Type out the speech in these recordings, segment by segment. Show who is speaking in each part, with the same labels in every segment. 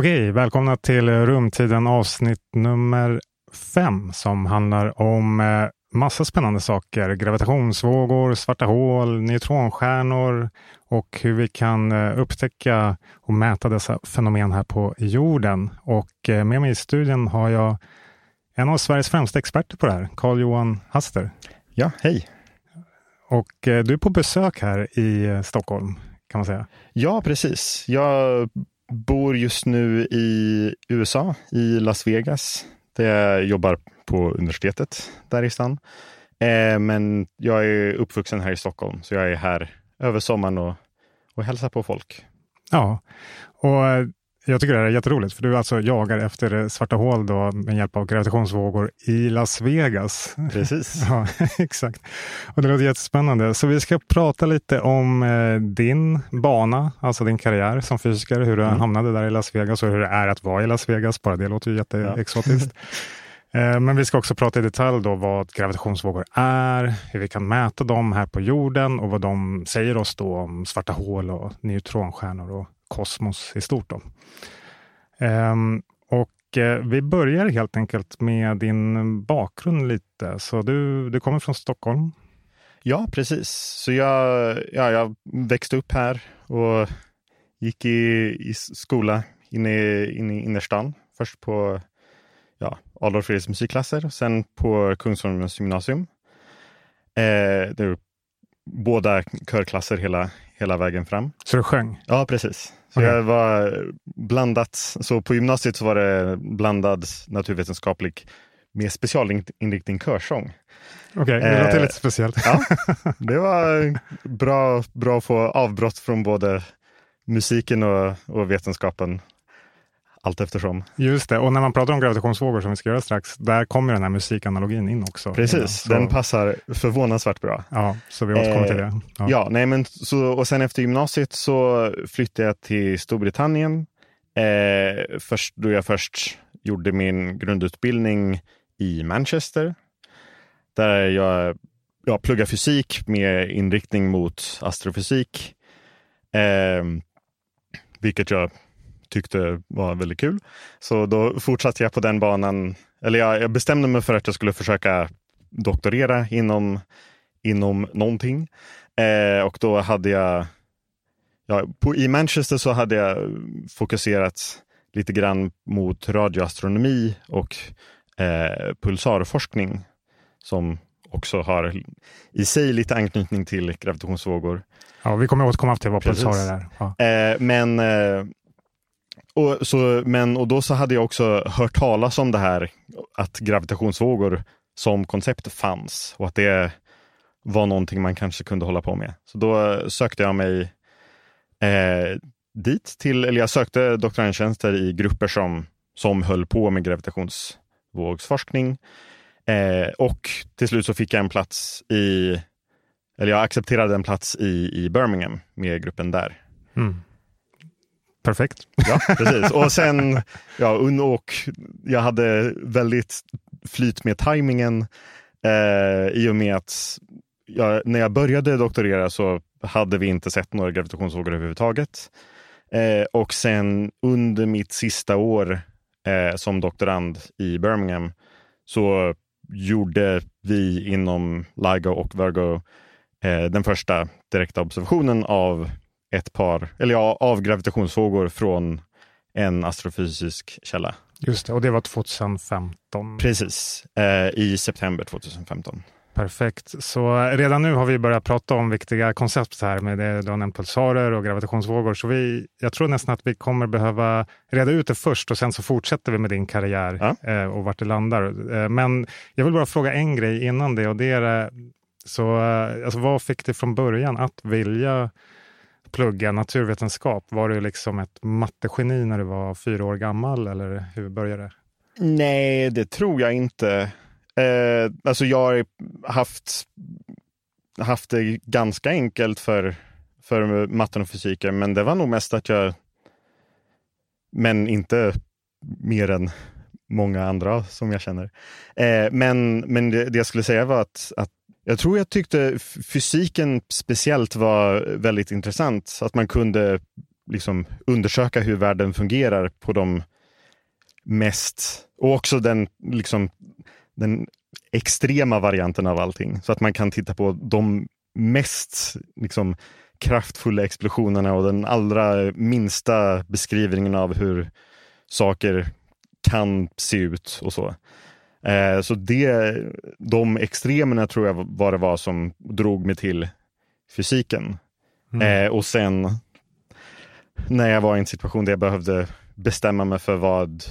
Speaker 1: Okej, välkomna till Rumtiden avsnitt nummer fem som handlar om eh, massa spännande saker. Gravitationsvågor, svarta hål, neutronstjärnor och hur vi kan eh, upptäcka och mäta dessa fenomen här på jorden. Och eh, med mig i studion har jag en av Sveriges främsta experter på det här, Carl-Johan Haster.
Speaker 2: Ja, hej.
Speaker 1: Och du är på besök här i Stockholm, kan man säga.
Speaker 2: Ja, precis. Jag bor just nu i USA, i Las Vegas, där jag jobbar på universitetet där i stan. Eh, men jag är uppvuxen här i Stockholm, så jag är här över sommaren och, och hälsar på folk.
Speaker 1: Ja, och jag tycker det här är jätteroligt, för du alltså jagar efter svarta hål då med hjälp av gravitationsvågor i Las Vegas.
Speaker 2: Precis.
Speaker 1: ja, exakt. Och det låter jättespännande. Så vi ska prata lite om eh, din bana, alltså din karriär som fysiker, hur du
Speaker 2: Mm.
Speaker 1: hamnade där i Las Vegas och hur det är att vara i Las Vegas. Bara det låter ju jätteexotiskt. Eh, Men vi ska också prata i detalj då vad gravitationsvågor är, hur vi kan mäta dem här på jorden och vad de säger oss då om svarta hål och neutronstjärnor och kosmos i stort. Då. Ehm, och eh, vi börjar helt enkelt med din bakgrund lite. Så du, du kommer från Stockholm.
Speaker 2: Ja, precis. Så jag, ja, jag växte upp här och gick i, i skola inne, inne i innerstan. Först på ja, Adolf Fredriks musikklasser och sen på Kungsholmens gymnasium. Eh, det är båda körklasser hela, hela vägen fram.
Speaker 1: Så du sjöng?
Speaker 2: Ja, precis. Så
Speaker 1: Okej.
Speaker 2: jag var blandat. Så på gymnasiet så var det blandad naturvetenskaplig med specialinriktning körsång.
Speaker 1: Okej, det
Speaker 2: Eh,
Speaker 1: låter lite speciellt.
Speaker 2: Ja, det var bra, bra att få avbrott från både musiken och, och vetenskapen allt eftersom.
Speaker 1: Just det, och när man pratar om gravitationsvågor som vi ska göra strax, där kommer den här musikanalogin in också.
Speaker 2: Precis,
Speaker 1: Så-
Speaker 2: den passar förvånansvärt bra.
Speaker 1: Ja, så vi återkommer till det.
Speaker 2: Ja,
Speaker 1: Ja.
Speaker 2: nej, men så, och sen efter gymnasiet så flyttade jag till Storbritannien. Eh, först, då jag först gjorde min grundutbildning i Manchester. Där jag, jag pluggar fysik med inriktning mot astrofysik. Eh, vilket jag tyckte var väldigt kul. Så då fortsatte jag på den banan. Eller jag, jag bestämde mig för att jag skulle försöka doktorera inom, inom någonting. Eh, och då hade jag, ja, på, i Manchester så hade jag fokuserat lite grann mot radioastronomi och eh, pulsarforskning som också har i sig lite anknytning till gravitationsvågor.
Speaker 1: ja, vi kommer återkomma till vad pulsarer är. Ja.
Speaker 2: Eh, men, eh, och, så, men, och då så hade jag också hört talas om det här att gravitationsvågor som koncept fanns och att det var någonting man kanske kunde hålla på med. Så då sökte jag mig eh, dit till, eller jag sökte doktorandtjänster i grupper som, som höll på med gravitationsvågsforskning. Eh, och till slut så fick jag en plats i, eller jag accepterade en plats i, i Birmingham med gruppen där.
Speaker 1: Mm. Perfekt.
Speaker 2: Ja, precis. Och sen, ja, och jag hade väldigt flyt med tajmingen eh, i och med att jag, när jag började doktorera så hade vi inte sett några gravitationsvågor överhuvudtaget. Eh, och sen under mitt sista år eh, som doktorand i Birmingham så gjorde vi inom LIGO och Virgo eh, den första direkta observationen av ett par, eller ja, av gravitationsvågor från en astrofysisk källa.
Speaker 1: Just det, och det var 2015.
Speaker 2: Precis, eh, i september 2015.
Speaker 1: Perfekt. Så redan nu har vi börjat prata om viktiga koncept här med det du har nämnt pulsarer och gravitationsvågor. Så vi, jag tror nästan att vi kommer behöva reda ut det först och sen så fortsätter vi med din karriär
Speaker 2: Ja.
Speaker 1: eh, och vart det landar. Eh, men jag vill bara fråga en grej innan det och det är eh, så, eh, alltså, vad fick dig från början att vilja plugga naturvetenskap? Var du liksom ett mattegeni när du var fyra år gammal eller hur började det?
Speaker 2: Nej, det tror jag inte. Eh, alltså jag har haft, haft det ganska enkelt för, för matten och fysiken, men det var nog mest att jag, men inte mer än många andra som jag känner. Eh, men men det, det jag skulle säga var att, att jag tror jag tyckte fysiken speciellt var väldigt intressant. Att man kunde liksom undersöka hur världen fungerar på de mest, och också den, liksom, den extrema varianten av allting. Så att man kan titta på de mest liksom, kraftfulla explosionerna och den allra minsta beskrivningen av hur saker kan se ut och så. Eh, så det, de extremerna tror jag var det var som drog mig till fysiken. Mm. Eh, och sen när jag var i en situation där jag behövde bestämma mig för vad,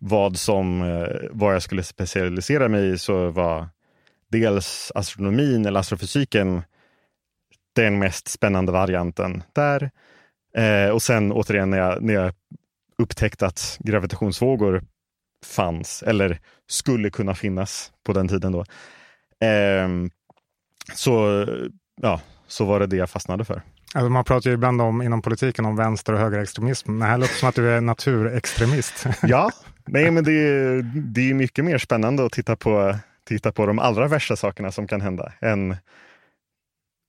Speaker 2: vad, som, eh, vad jag skulle specialisera mig i så var dels astronomin eller astrofysiken den mest spännande varianten där. Eh, och sen återigen när jag, när jag upptäckte att gravitationsvågor fanns eller skulle kunna finnas på den tiden då. Eh, så, ja, så var det det jag fastnade för.
Speaker 1: Alltså man pratar ju ibland om, inom politiken om vänster och högerextremism. Men här låter det som att du är naturextremist.
Speaker 2: ja, nej, men det är, det är mycket mer spännande att titta på, titta på de allra värsta sakerna som kan hända än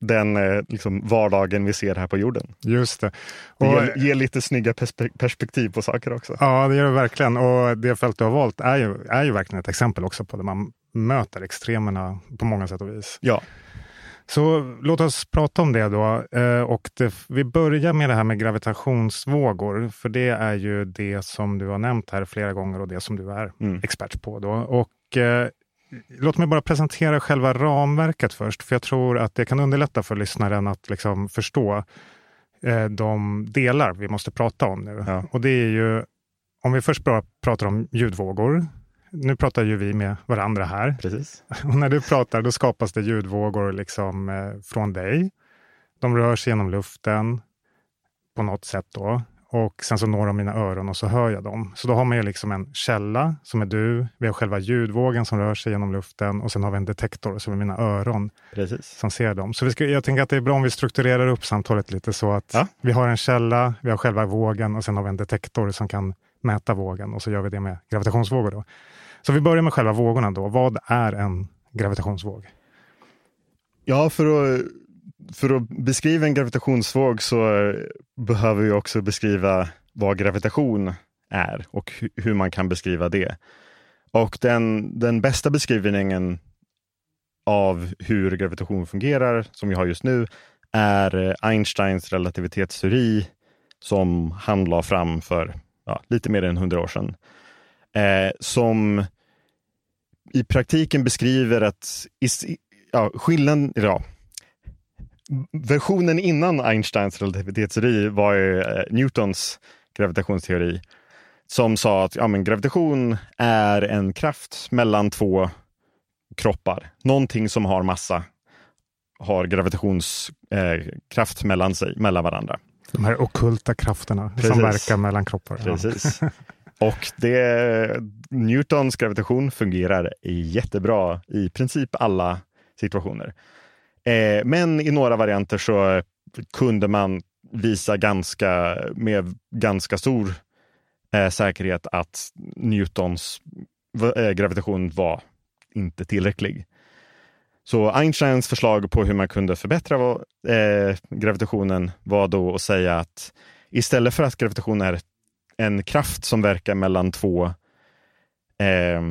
Speaker 2: den eh, liksom, vardagen vi ser här på jorden.
Speaker 1: Just det.
Speaker 2: Och, det ger, ger, lite snygga perspektiv på saker också.
Speaker 1: Ja, det gör det verkligen. Och det fält du har valt är ju, är ju verkligen ett exempel också på där man möter extremerna på många sätt och vis.
Speaker 2: Ja.
Speaker 1: Så låt oss prata om det då. Eh, och det, vi börjar med det här med gravitationsvågor, för det är ju det som du har nämnt här flera gånger och det som du är mm. expert på. Då. Och eh, Låt mig bara presentera själva ramverket först, för jag tror att det kan underlätta för lyssnaren att liksom förstå eh, de delar vi måste prata om nu. Ja. Och det är ju, om vi först bara pratar om ljudvågor. Nu pratar ju vi med varandra här.
Speaker 2: Precis.
Speaker 1: Och när du pratar, då skapas det ljudvågor liksom, eh, från dig. De rör sig genom luften på något sätt då och sen så når de mina öron och så hör jag dem. Så då har man ju liksom en källa som är du, vi har själva ljudvågen som rör sig genom luften och sen har vi en detektor som är mina öron
Speaker 2: Precis.
Speaker 1: som ser dem. Så vi ska, jag tänker att det är bra om vi strukturerar upp samtalet lite så att ja. vi har en källa, vi har själva vågen och sen har vi en detektor som kan mäta vågen och så gör vi det med gravitationsvågor. Då. Så vi börjar med själva vågorna då. Vad är en gravitationsvåg?
Speaker 2: Ja, för att för att beskriva en gravitationsvåg så behöver vi också beskriva vad gravitation är och hur man kan beskriva det. Och den, den bästa beskrivningen av hur gravitation fungerar, som vi har just nu, är eh, Einsteins relativitetsteori som han la fram för ja, lite mer än hundra år sedan. Eh, som i praktiken beskriver att ja, skillnaden, ja, versionen innan Einsteins relativitetsteori var ju eh, Newtons gravitationsteori som sa att ja, men gravitation är en kraft mellan två kroppar. Någonting som har massa har gravitationskraft eh, mellan sig, mellan varandra.
Speaker 1: De här okulta krafterna Precis. som verkar mellan kroppar.
Speaker 2: Precis. Och det, Newtons gravitation fungerar jättebra i princip alla situationer. Eh, men i några varianter så kunde man visa ganska, med ganska stor eh, säkerhet att Newtons eh, gravitation var inte tillräcklig. Så Einsteins förslag på hur man kunde förbättra eh, gravitationen var då att säga att istället för att gravitation är en kraft som verkar mellan två, eh,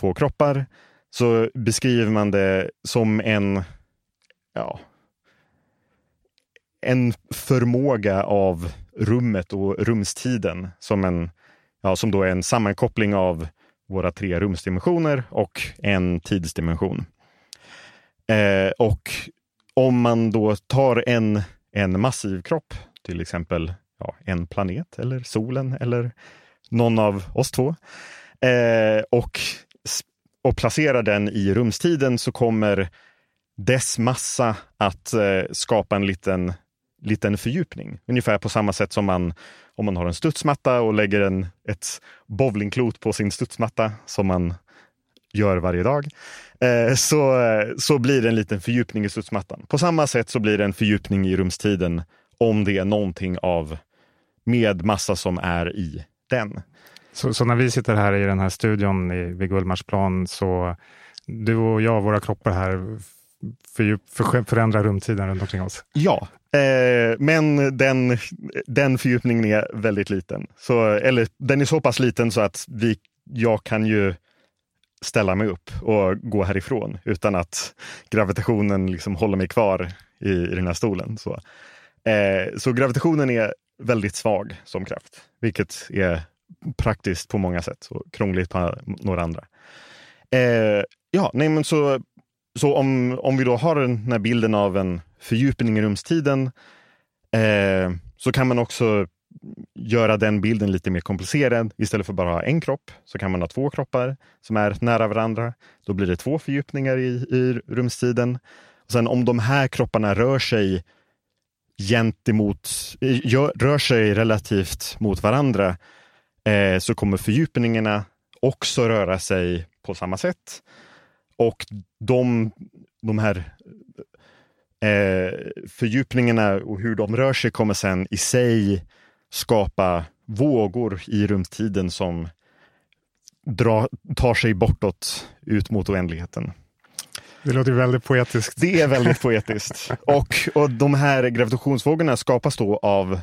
Speaker 2: två kroppar så beskriver man det som en ja, en förmåga av rummet och rumstiden som, en, ja, som då är en sammankoppling av våra tre rumsdimensioner och en tidsdimension. Eh, och om man då tar en, en massiv kropp, till exempel ja, en planet eller solen eller någon av oss två, eh, och, och placerar den i rumstiden så kommer dess massa att eh, skapa en liten, liten fördjupning. Ungefär på samma sätt som man om man har en studsmatta och lägger en, ett bowlingklot på sin studsmatta som man gör varje dag, eh, så, eh, så blir det en liten fördjupning i studsmattan. På samma sätt så blir det en fördjupning i rumstiden om det är någonting av med massa som är i den.
Speaker 1: Så, så när vi sitter här i den här studion i, vid Gullmarsplan så du och jag, våra kroppar här för, förändra rumtiden runt omkring oss.
Speaker 2: Ja, eh, men den, den fördjupningen är väldigt liten. Så, eller den är så pass liten så att vi, jag kan ju ställa mig upp och gå härifrån utan att gravitationen liksom håller mig kvar i, i den här stolen. Så, eh, så gravitationen är väldigt svag som kraft, vilket är praktiskt på många sätt och krångligt på några andra. Eh, ja, nej men så, så om, om vi då har den här bilden av en fördjupning i rumstiden eh, så kan man också göra den bilden lite mer komplicerad. Istället för bara ha en kropp så kan man ha två kroppar som är nära varandra. Då blir det två fördjupningar i, i rumstiden. Och sen om de här kropparna rör sig gentemot, rör sig relativt mot varandra eh, så kommer fördjupningarna också röra sig på samma sätt. Och de, de här eh, fördjupningarna och hur de rör sig kommer sen i sig skapa vågor i rumtiden som dra, tar sig bortåt ut mot oändligheten.
Speaker 1: Det låter väldigt poetiskt.
Speaker 2: Det är väldigt poetiskt. Och, och de här gravitationsvågorna skapas då av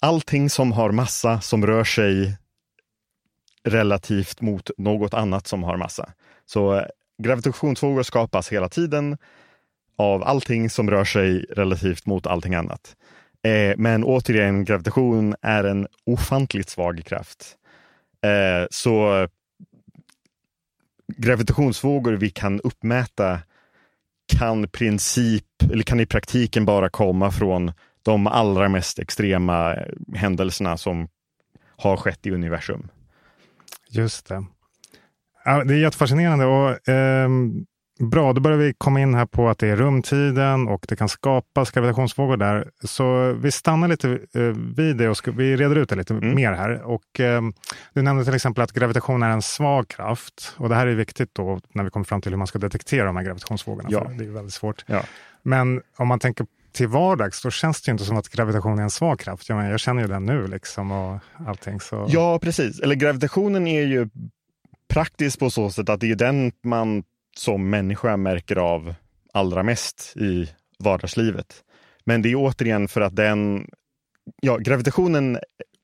Speaker 2: allting som har massa som rör sig relativt mot något annat som har massa. Så gravitationsvågor skapas hela tiden av allting som rör sig relativt mot allting annat. Eh, men återigen, gravitation är en ofantligt svag kraft. Eh, så gravitationsvågor vi kan uppmäta kan, princip, eller kan i praktiken bara komma från de allra mest extrema händelserna som har skett i universum.
Speaker 1: Just det. Ja, det är jättefascinerande och eh, bra, då börjar vi komma in här på att det är rumtiden och det kan skapas gravitationsvågor där. Så vi stannar lite eh, vid det och ska, vi reder ut det lite mm. mer här. Och, eh, du nämnde till exempel att gravitation är en svag kraft och det här är viktigt då när vi kommer fram till hur man ska detektera de här gravitationsvågorna.
Speaker 2: Ja.
Speaker 1: det är väldigt svårt.
Speaker 2: Ja.
Speaker 1: Men om man tänker till vardags, då känns det ju inte som att gravitation är en svag kraft. Jag, menar, jag känner ju den nu liksom och allting. Så...
Speaker 2: Ja, precis. Eller gravitationen är ju praktiskt på så sätt att det är den man som människa märker av allra mest i vardagslivet. Men det är återigen för att den, ja, gravitationen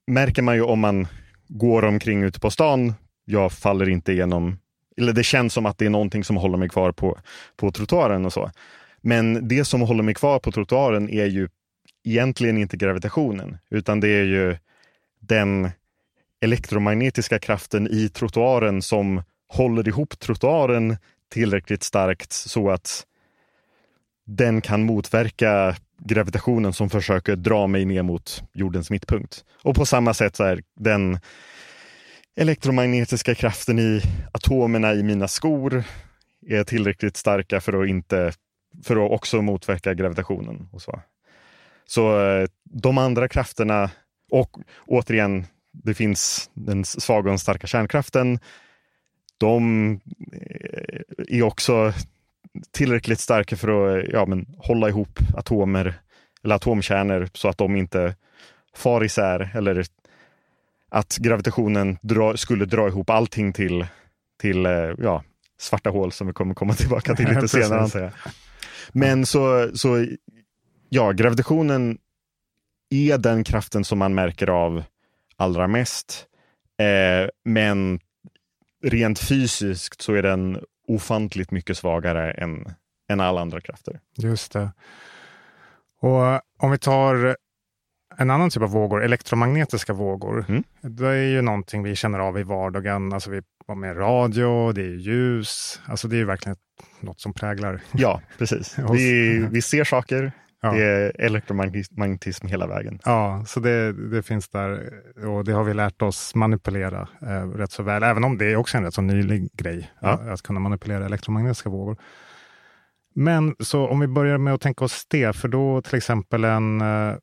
Speaker 2: märker man ju om man går omkring ute på stan. Jag faller inte igenom, eller det känns som att det är någonting som håller mig kvar på, på trottoaren och så. Men det som håller mig kvar på trottoaren är ju egentligen inte gravitationen, utan det är ju den elektromagnetiska kraften i trottoaren som håller ihop trottoaren tillräckligt starkt så att den kan motverka gravitationen som försöker dra mig ner mot jordens mittpunkt. Och på samma sätt så är den elektromagnetiska kraften i atomerna i mina skor är tillräckligt starka för att inte för att också motverka gravitationen. och Så Så eh, de andra krafterna och återigen, det finns den svaga och den starka kärnkraften. De eh, är också tillräckligt starka för att ja, men, hålla ihop atomer eller atomkärnor så att de inte far isär eller att gravitationen dra, skulle dra ihop allting till, till eh, ja, svarta hål som vi kommer komma tillbaka till lite senare antar jag. Men så, så ja, gravitationen är den kraften som man märker av allra mest. Eh, men rent fysiskt så är den ofantligt mycket svagare än, än alla andra krafter.
Speaker 1: Just det. Och om vi tar en annan typ av vågor, elektromagnetiska vågor. Mm. Det är ju någonting vi känner av i vardagen. Alltså vi med radio, det är ljus. Alltså det är verkligen något som präglar.
Speaker 2: Ja, precis. Vi, vi ser saker. Ja. Det är elektromagnetism hela vägen.
Speaker 1: Ja, så det, det finns där och det har vi lärt oss manipulera eh, rätt så väl. Även om det är också en rätt så nylig grej ja. att kunna manipulera elektromagnetiska vågor. Men så om vi börjar med att tänka oss det, för då till exempel en eh,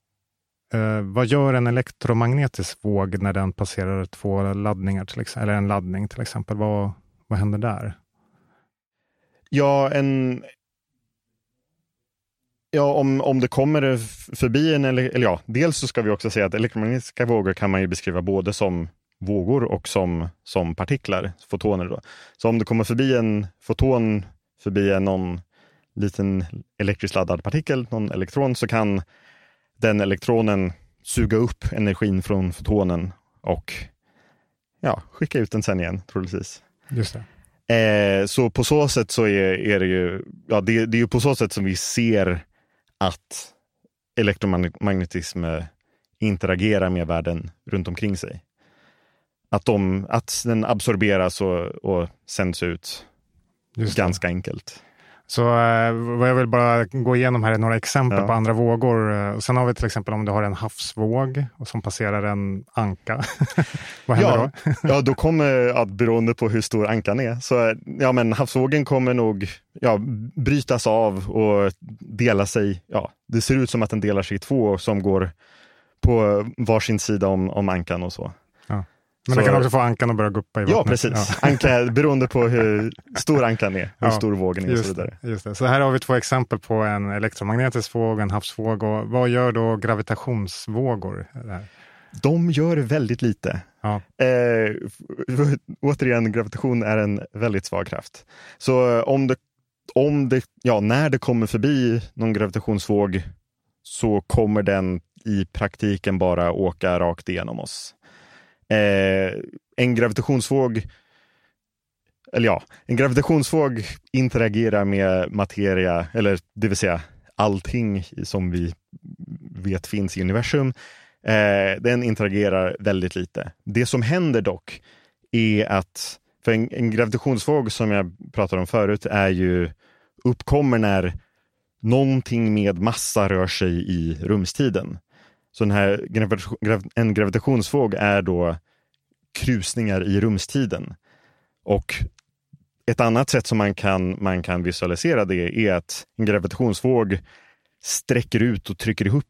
Speaker 1: Eh, vad gör en elektromagnetisk våg när den passerar två laddningar, till eller en laddning till exempel? Vad, vad händer där?
Speaker 2: Ja, en, Ja, om, om det kommer förbi en, eller, eller ja, dels så ska vi också säga att elektromagnetiska vågor kan man ju beskriva både som vågor och som, som partiklar, fotoner. Då. Så om det kommer förbi en foton förbi någon liten elektriskt laddad partikel, någon elektron, så kan den elektronen suga upp energin från fotonen och ja, skicka ut den sen igen troligtvis.
Speaker 1: Just det.
Speaker 2: Eh, så på så sätt så är, är det ju, ja det, det är ju på så sätt som vi ser att elektromagnetism interagerar med världen runt omkring sig. Att, de, att den absorberas och, och sänds ut ganska enkelt.
Speaker 1: Så eh, vad jag vill bara gå igenom här är några exempel ja. på andra vågor. Sen har vi till exempel om du har en havsvåg och som passerar en anka. vad händer
Speaker 2: ja, då? ja, då kommer, ja, beroende på hur stor ankan är, så ja, men havsvågen kommer nog ja, brytas av och dela sig. Ja, det ser ut som att den delar sig i två som går på varsin sida om, om ankan och så.
Speaker 1: Men så, det kan också få ankan att börja guppa i vattnet.
Speaker 2: Ja, precis. Ja. Anka, beroende på hur stor ankan är, hur ja, stor vågen är och så vidare.
Speaker 1: Just det. Så här har vi två exempel på en elektromagnetisk våg och en havsvåg. Och vad gör då gravitationsvågor?
Speaker 2: De gör väldigt lite. Ja. Eh, återigen, gravitation är en väldigt svag kraft. Så om det, om det, ja, när det kommer förbi någon gravitationsvåg så kommer den i praktiken bara åka rakt igenom oss. Eh, en gravitationsvåg eller ja, en gravitationsvåg interagerar med materia, eller det vill säga allting som vi vet finns i universum. Eh, den interagerar väldigt lite. Det som händer dock är att, för en, en, gravitationsvåg som jag pratade om förut är ju uppkommer när någonting med massa rör sig i rumstiden. Så den här en gravitationsvåg är då krusningar i rumstiden. Och ett annat sätt som man kan, man kan visualisera det är att en gravitationsvåg sträcker ut och trycker ihop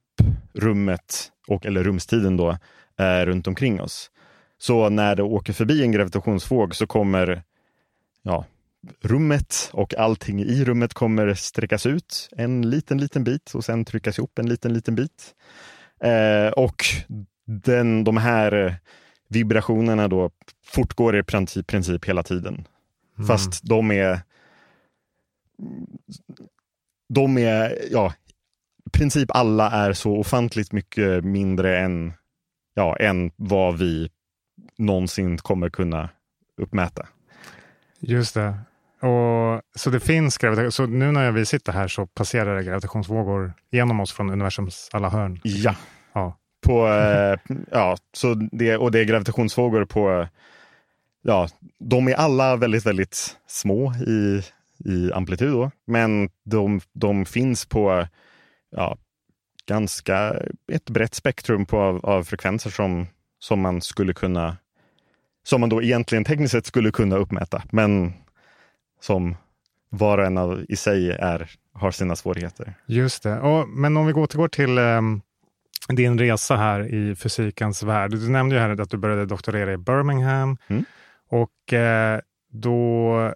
Speaker 2: rummet, och, eller rumstiden då, eh, runt omkring oss. Så när det åker förbi en gravitationsvåg så kommer ja, rummet och allting i rummet kommer sträckas ut en liten, liten bit och sen tryckas ihop en liten, liten bit. Eh, och den, de här vibrationerna då fortgår i princip, princip hela tiden. Mm. Fast de är de är, ja, i princip alla är så ofantligt mycket mindre än, ja, än vad vi någonsin kommer kunna uppmäta.
Speaker 1: Just det. Och, så det finns gravitation, så nu när vi sitter här så passerar det gravitationsvågor genom oss från universums alla hörn?
Speaker 2: Ja. ja. På, eh, ja, så det, och det är gravitationsvågor på, ja, de är alla väldigt, väldigt små i, i amplitud då, men de, de finns på ja, ganska ett brett spektrum på, av, av frekvenser som, som man skulle kunna som man då egentligen tekniskt sett skulle kunna uppmäta, men som var och en av i sig är, har sina svårigheter.
Speaker 1: Just det. Och, men om vi återgår till um, din resa här i fysikens värld. Du nämnde ju här att du började doktorera i Birmingham mm. och eh, då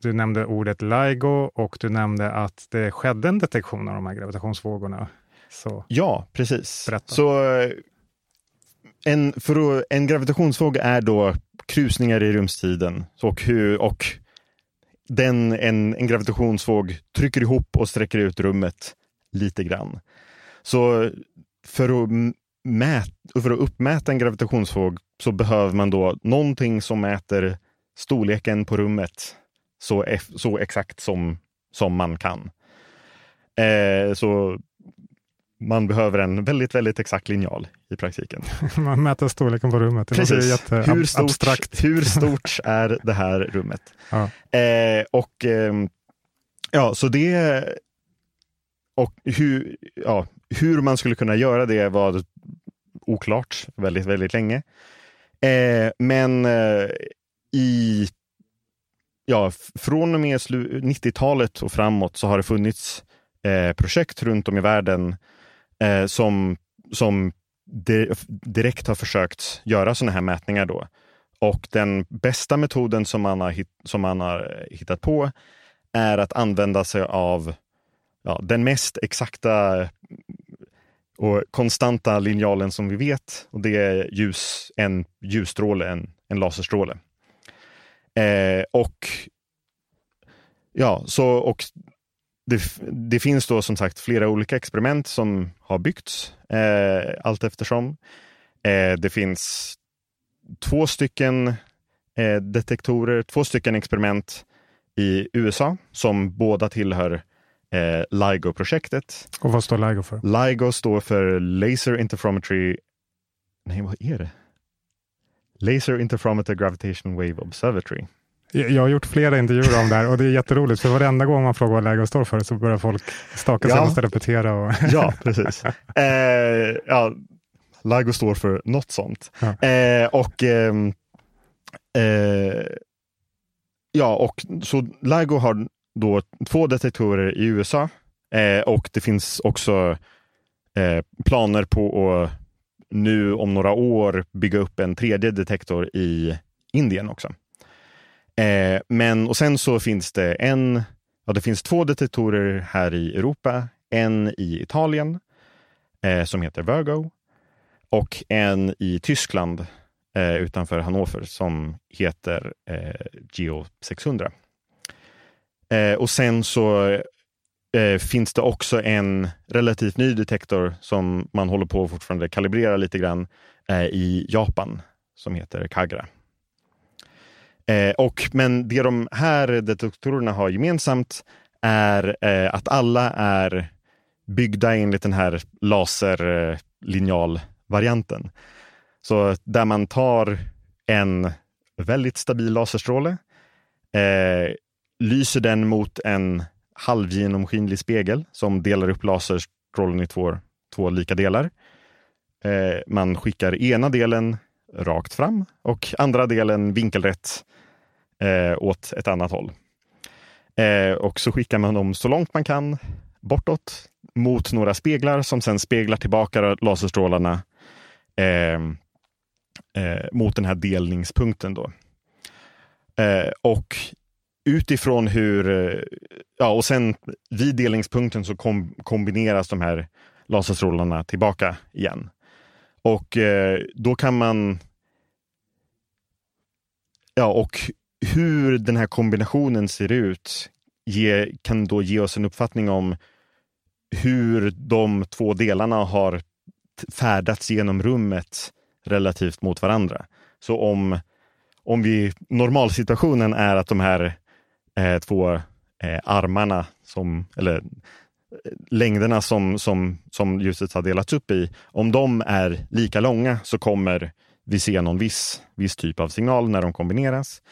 Speaker 1: du nämnde ordet LIGO och du nämnde att det skedde en detektion av de här gravitationsvågorna. Så,
Speaker 2: ja, precis. Berätta. Så eh, en, för en gravitationsvåg är då krusningar i rumstiden och, hur, och den, en, en gravitationsvåg trycker ihop och sträcker ut rummet lite grann. Så för att, mät, för att uppmäta en gravitationsvåg så behöver man då någonting som mäter storleken på rummet så, så exakt som, som man kan. Eh, så man behöver en väldigt, väldigt exakt linjal i praktiken.
Speaker 1: man mäter storleken på rummet. Det
Speaker 2: Precis. Hur stort, abstrakt. hur stort är det här rummet? Ja. Eh, och eh, ja, så det och hur, ja, hur man skulle kunna göra det var oklart väldigt, väldigt länge. Eh, men eh, i ja, från och med 90-talet och framåt så har det funnits eh, projekt runt om i världen eh, som, som direkt har försökt göra sådana här mätningar. Då. Och den bästa metoden som man har, hit, som man har hittat på är att använda sig av ja, den mest exakta och konstanta linjalen som vi vet och det är ljus, en ljusstråle, en, en laserstråle. Eh, och ja, så och det, det, finns då som sagt flera olika experiment som har byggts eh, allt eftersom. Eh, det finns två stycken eh, detektorer, två stycken experiment i USA som båda tillhör eh, LIGO-projektet.
Speaker 1: Och vad står LIGO för?
Speaker 2: LIGO står för Laser Interferometry... Nej, vad är det? Laser Interferometer Gravitation Wave Observatory.
Speaker 1: Jag har gjort flera intervjuer om det här och det är jätteroligt för varenda gång man frågar vad LIGO står för så börjar folk staka sig ja. och repetera. Och
Speaker 2: ja, precis. Eh, ja, LIGO står för något sånt. Ja. Eh, och ehm, eh, Ja, och så LIGO har då två detektorer i USA eh, och det finns också eh, planer på att nu om några år bygga upp en tredje detektor i Indien också. Eh, men och sen så finns det en, ja det finns två detektorer här i Europa, en i Italien eh, som heter Virgo och en i Tyskland eh, utanför Hannover som heter eh, Geo 600. Eh, och sen så eh, finns det också en relativt ny detektor som man håller på att fortfarande kalibrera lite grann eh, i Japan som heter Kagra. Eh, och, men det de här detektorerna har gemensamt är eh, att alla är byggda enligt den här laserlinjalvarianten. Så där man tar en väldigt stabil laserstråle, eh, lyser den mot en halvgenomskinlig spegel som delar upp laserstrålen i två, två lika delar. Eh, man skickar ena delen rakt fram och andra delen vinkelrätt eh, åt ett annat håll. Eh, och så skickar man dem så långt man kan bortåt mot några speglar som sedan speglar tillbaka laserstrålarna eh, eh, mot den här delningspunkten. Då. Eh, och utifrån hur, eh, ja och sen vid delningspunkten så kom, kombineras de här laserstrålarna tillbaka igen. Och eh, då kan man, ja och hur den här kombinationen ser ut ge, kan då ge oss en uppfattning om hur de två delarna har färdats genom rummet relativt mot varandra. Så om, om vi, normalsituationen är att de här eh, två eh, armarna, som, eller eh, längderna som, som, som ljuset har delats upp i, om de är lika långa så kommer vi se någon viss, viss typ av signal när de kombineras.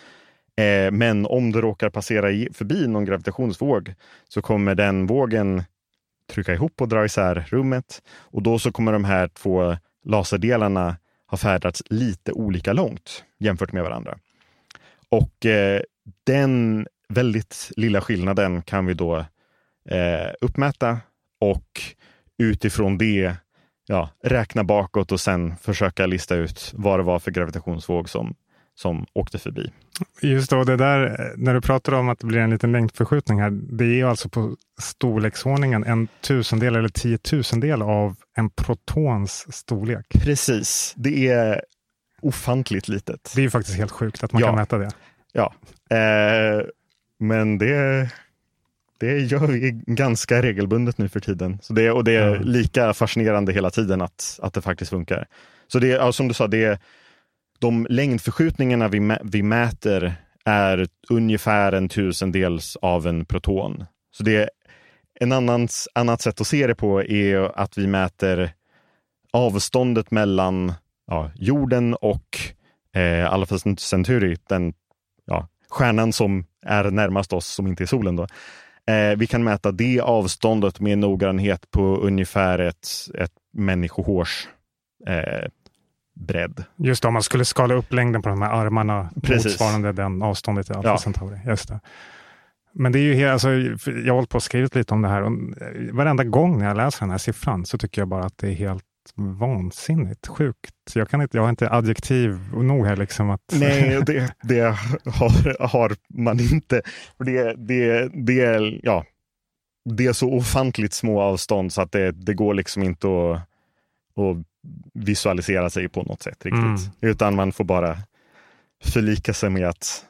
Speaker 2: Eh, men om det råkar passera i, förbi någon gravitationsvåg så kommer den vågen trycka ihop och dra isär rummet och då så kommer de här två laserdelarna ha färdats lite olika långt jämfört med varandra. Och eh, den väldigt lilla skillnaden kan vi då eh, uppmäta och utifrån det ja, räkna bakåt och sen försöka lista ut vad det var för gravitationsvåg som, som åkte förbi.
Speaker 1: Just då, det där, när du pratar om att det blir en liten längdförskjutning här, det är alltså på storleksordningen en tusendel eller tiotusendel av en protons storlek.
Speaker 2: Precis, det är ofantligt litet.
Speaker 1: Det är faktiskt helt sjukt att man ja. kan mäta det.
Speaker 2: Ja, eh, men det, det gör vi ganska regelbundet nu för tiden. Så det, och det är lika fascinerande hela tiden att, att det faktiskt funkar. Så det är, som du sa, det är de längdförskjutningarna vi, vi mäter är ungefär en tusendels av en proton. Så det är en annans, annat sätt att se det på är att vi mäter avståndet mellan ja, jorden och eh, Alpha Centauri, den ja, stjärnan som är närmast oss, som inte är solen. Då. Eh, vi kan mäta det avståndet med noggrannhet på ungefär ett, ett människohårs eh, bredd.
Speaker 1: Just det, om man skulle skala upp längden på de här armarna Precis. motsvarande den avståndet till Alpha ja. Centauri. Just det. Men det är ju alltså, jag har hållit på och skrivit lite om det här och varenda gång när jag läser den här siffran så tycker jag bara att det är helt vansinnigt sjukt. Jag, kan inte, jag har inte adjektiv nog här. Liksom att...
Speaker 2: Nej, det, det har, har, man inte. Det, det, det, är, ja, det är så ofantligt små avstånd så att det, det går liksom inte att, att visualisera sig på något sätt riktigt. Mm. Utan man får bara förlika sig med att,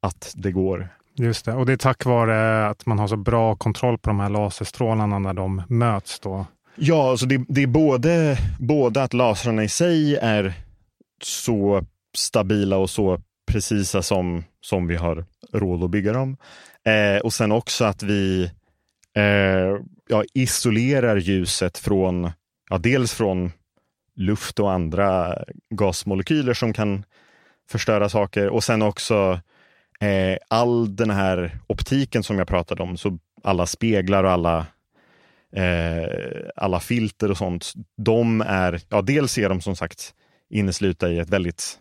Speaker 2: att det går.
Speaker 1: Just det, och det är tack vare att man har så bra kontroll på de här laserstrålarna när de möts då?
Speaker 2: Ja, alltså det, det är både, både att lasrarna i sig är så stabila och så precisa som, som vi har råd att bygga dem. Eh, och sen också att vi eh, ja, isolerar ljuset från, ja, dels från luft och andra gasmolekyler som kan förstöra saker och sen också eh, all den här optiken som jag pratade om, så alla speglar och alla eh, alla filter och sånt, de är, ja dels är de som sagt inneslutna i ett väldigt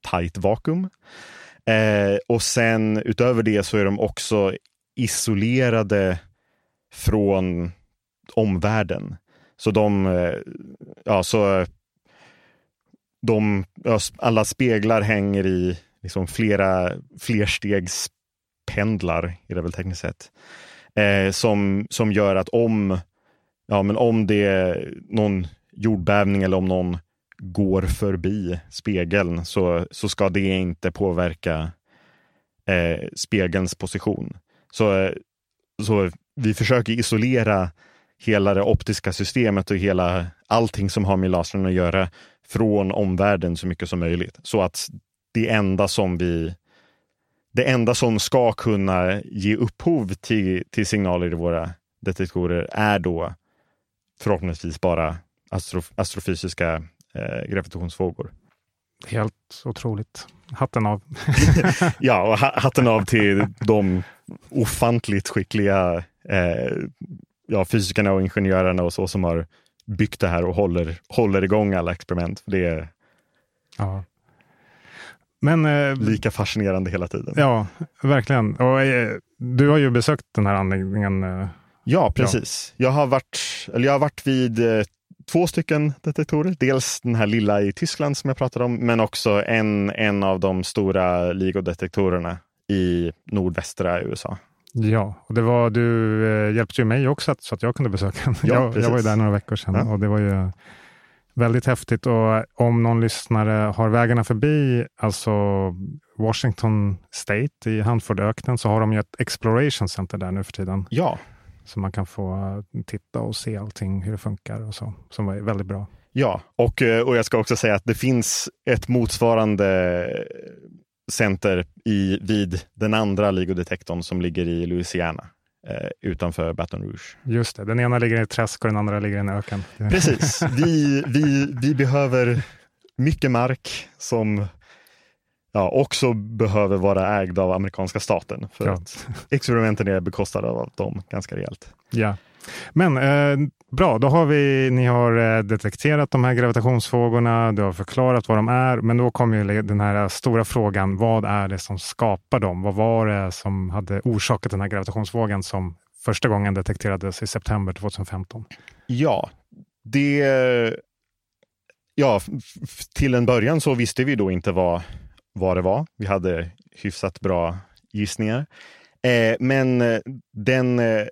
Speaker 2: tajt vakuum. Eh, och sen utöver det så är de också isolerade från omvärlden. Så de, eh, ja, så eh, de, alla speglar hänger i liksom flera flerstegspendlar, är det väl tekniskt sett, eh, som, som gör att om, ja, men om det är någon jordbävning eller om någon går förbi spegeln så, så ska det inte påverka eh, spegelns position. Så, eh, så vi försöker isolera hela det optiska systemet och hela allting som har med lasern att göra från omvärlden så mycket som möjligt. Så att det enda som vi det enda som ska kunna ge upphov till, till signaler i våra detektorer är då förhoppningsvis bara astrof astrofysiska eh, gravitationsvågor.
Speaker 1: Helt otroligt. Hatten av.
Speaker 2: ja, och hatten av till de ofantligt skickliga eh, ja, fysikerna och ingenjörerna och så som har byggt det här och håller, håller igång alla experiment. Det är ja. Men, eh, lika fascinerande hela tiden.
Speaker 1: Ja, verkligen. Och, eh, du har ju besökt den här anläggningen. Eh,
Speaker 2: ja, precis. Ja. Jag, har varit, eller jag har varit vid eh, två stycken detektorer. Dels den här lilla i Tyskland som jag pratade om, men också en, en av de stora LIGO-detektorerna i nordvästra USA.
Speaker 1: Ja, och det var, du eh, hjälpte ju mig också så att jag kunde besöka. Ja, jag, jag, var ju där några veckor sedan ja. och det var ju väldigt häftigt. Och om någon lyssnare har vägarna förbi, alltså Washington State i Hanfordöknen, så har de ju ett Exploration Center där nu för tiden.
Speaker 2: Ja.
Speaker 1: Så man kan få titta och se allting, hur det funkar och så, som var väldigt bra.
Speaker 2: Ja, och, eh, och jag ska också säga att det finns ett motsvarande center i, vid den andra LIGO-detektorn som ligger i Louisiana eh, utanför Baton Rouge.
Speaker 1: Just det, den ena ligger i ett träsk och den andra ligger i en öken.
Speaker 2: Precis, vi, vi, vi behöver mycket mark som ja, också behöver vara ägd av amerikanska staten. För ja. att experimenten är bekostade av dem ganska rejält.
Speaker 1: Ja. Men eh, bra, då har vi, ni har eh, detekterat de här gravitationsvågorna, du har förklarat vad de är, men då kommer ju den här stora frågan, vad är det som skapar dem? Vad var det som hade orsakat den här gravitationsvågen som första gången detekterades i september 2015?
Speaker 2: Ja, det Ja, till en början så visste vi då inte vad, vad det var. Vi hade hyfsat bra gissningar. Eh, men eh, den eh,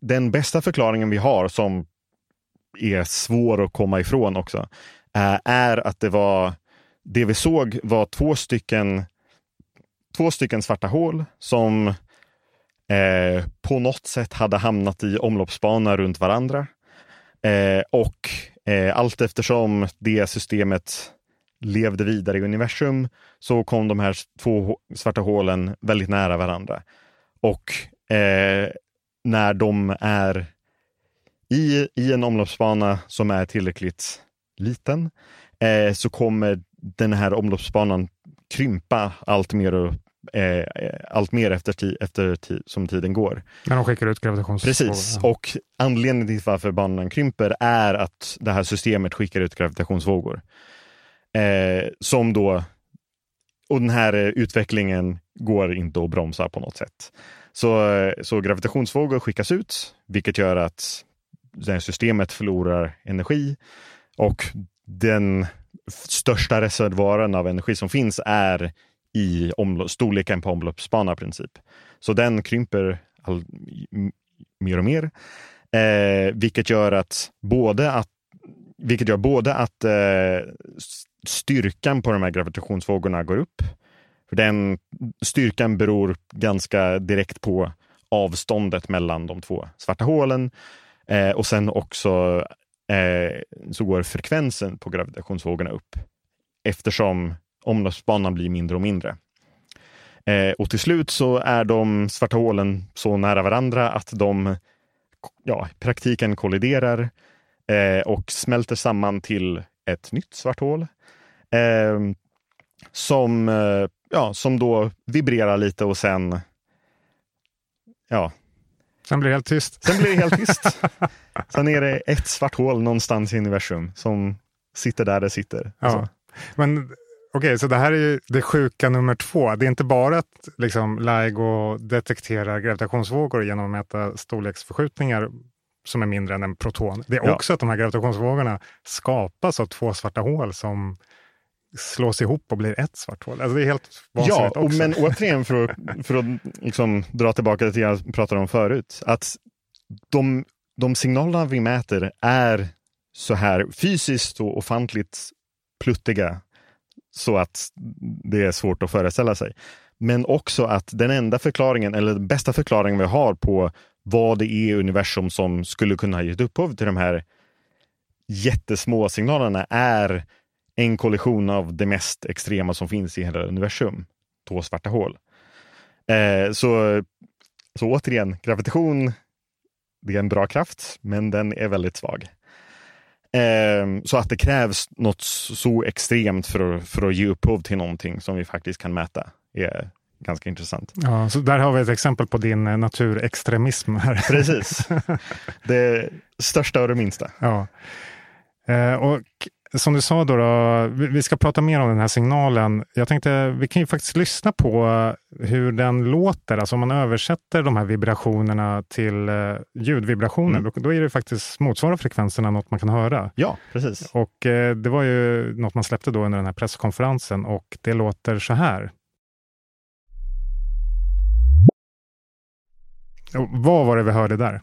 Speaker 2: den bästa förklaringen vi har som är svår att komma ifrån också eh, är att det var det vi såg var två stycken två stycken svarta hål som eh, på något sätt hade hamnat i omloppsbana runt varandra. Eh, och eh, allt eftersom det systemet levde vidare i universum så kom de här två svarta hålen väldigt nära varandra. Och eh, när de är i, i en omloppsbana som är tillräckligt liten eh, så kommer den här omloppsbanan krympa allt mer, och, eh, allt mer efter, ti, efter ti, som tiden går.
Speaker 1: När de skickar ut gravitationsvågor?
Speaker 2: Precis, och anledningen till varför banan krymper är att det här systemet skickar ut gravitationsvågor. Eh, som då, och den här utvecklingen går inte att bromsa på något sätt. Så, så gravitationsvågor skickas ut, vilket gör att det systemet förlorar energi och den största reservoaren av energi som finns är i storleken på omloppsbana i princip. Så den krymper all, mer och mer, eh, vilket gör att både att vilket gör både att eh, styrkan på de här gravitationsvågorna går upp för den styrkan beror ganska direkt på avståndet mellan de två svarta hålen. Eh, och sen också eh, så går frekvensen på gravitationsvågorna upp eftersom omloppsbanan blir mindre och mindre. Eh, och till slut så är de svarta hålen så nära varandra att de ja, i praktiken kolliderar eh, och smälter samman till ett nytt svart hål. Eh, som, eh, ja, som då vibrerar lite och sen ja.
Speaker 1: Sen blir det helt tyst.
Speaker 2: Sen blir det helt tyst. sen är det ett svart hål någonstans i universum som sitter där det sitter.
Speaker 1: Ja.
Speaker 2: Alltså.
Speaker 1: Men okej, okay, så det här är det sjuka nummer två. Det är inte bara att liksom, LIGO detekterar gravitationsvågor genom att mäta storleksförskjutningar som är mindre än en proton. Det är ja. också att de här gravitationsvågorna skapas av två svarta hål som slås ihop och blir ett svart hål. Alltså det är helt
Speaker 2: vansinnigt
Speaker 1: ja, också.
Speaker 2: men återigen för att, för att liksom dra tillbaka till det jag pratade om förut. Att de, de signalerna vi mäter är så här fysiskt och ofantligt pluttiga så att det är svårt att föreställa sig. Men också att den enda förklaringen, eller den bästa förklaringen vi har på vad det är i universum som skulle kunna ha gett upphov till de här jättesmå signalerna är en kollision av det mest extrema som finns i hela universum. Två svarta hål. Eh, så, så återigen, gravitation, det är en bra kraft, men den är väldigt svag. Eh, så att det krävs något så extremt för, för att ge upphov till någonting som vi faktiskt kan mäta är ganska intressant.
Speaker 1: Ja, så där har vi ett exempel på din eh, naturextremism. Här.
Speaker 2: Precis. Det största och det minsta.
Speaker 1: Ja. Eh, och som du sa, då, då, vi ska prata mer om den här signalen. Jag tänkte, vi kan ju faktiskt lyssna på hur den låter. Alltså om man översätter de här vibrationerna till uh, ljudvibrationer, mm. då, då, är det faktiskt motsvarar frekvenserna något man kan höra.
Speaker 2: Ja, precis.
Speaker 1: Och uh, det var ju något man släppte då under den här presskonferensen och det låter så här. Och vad var det vi hörde där?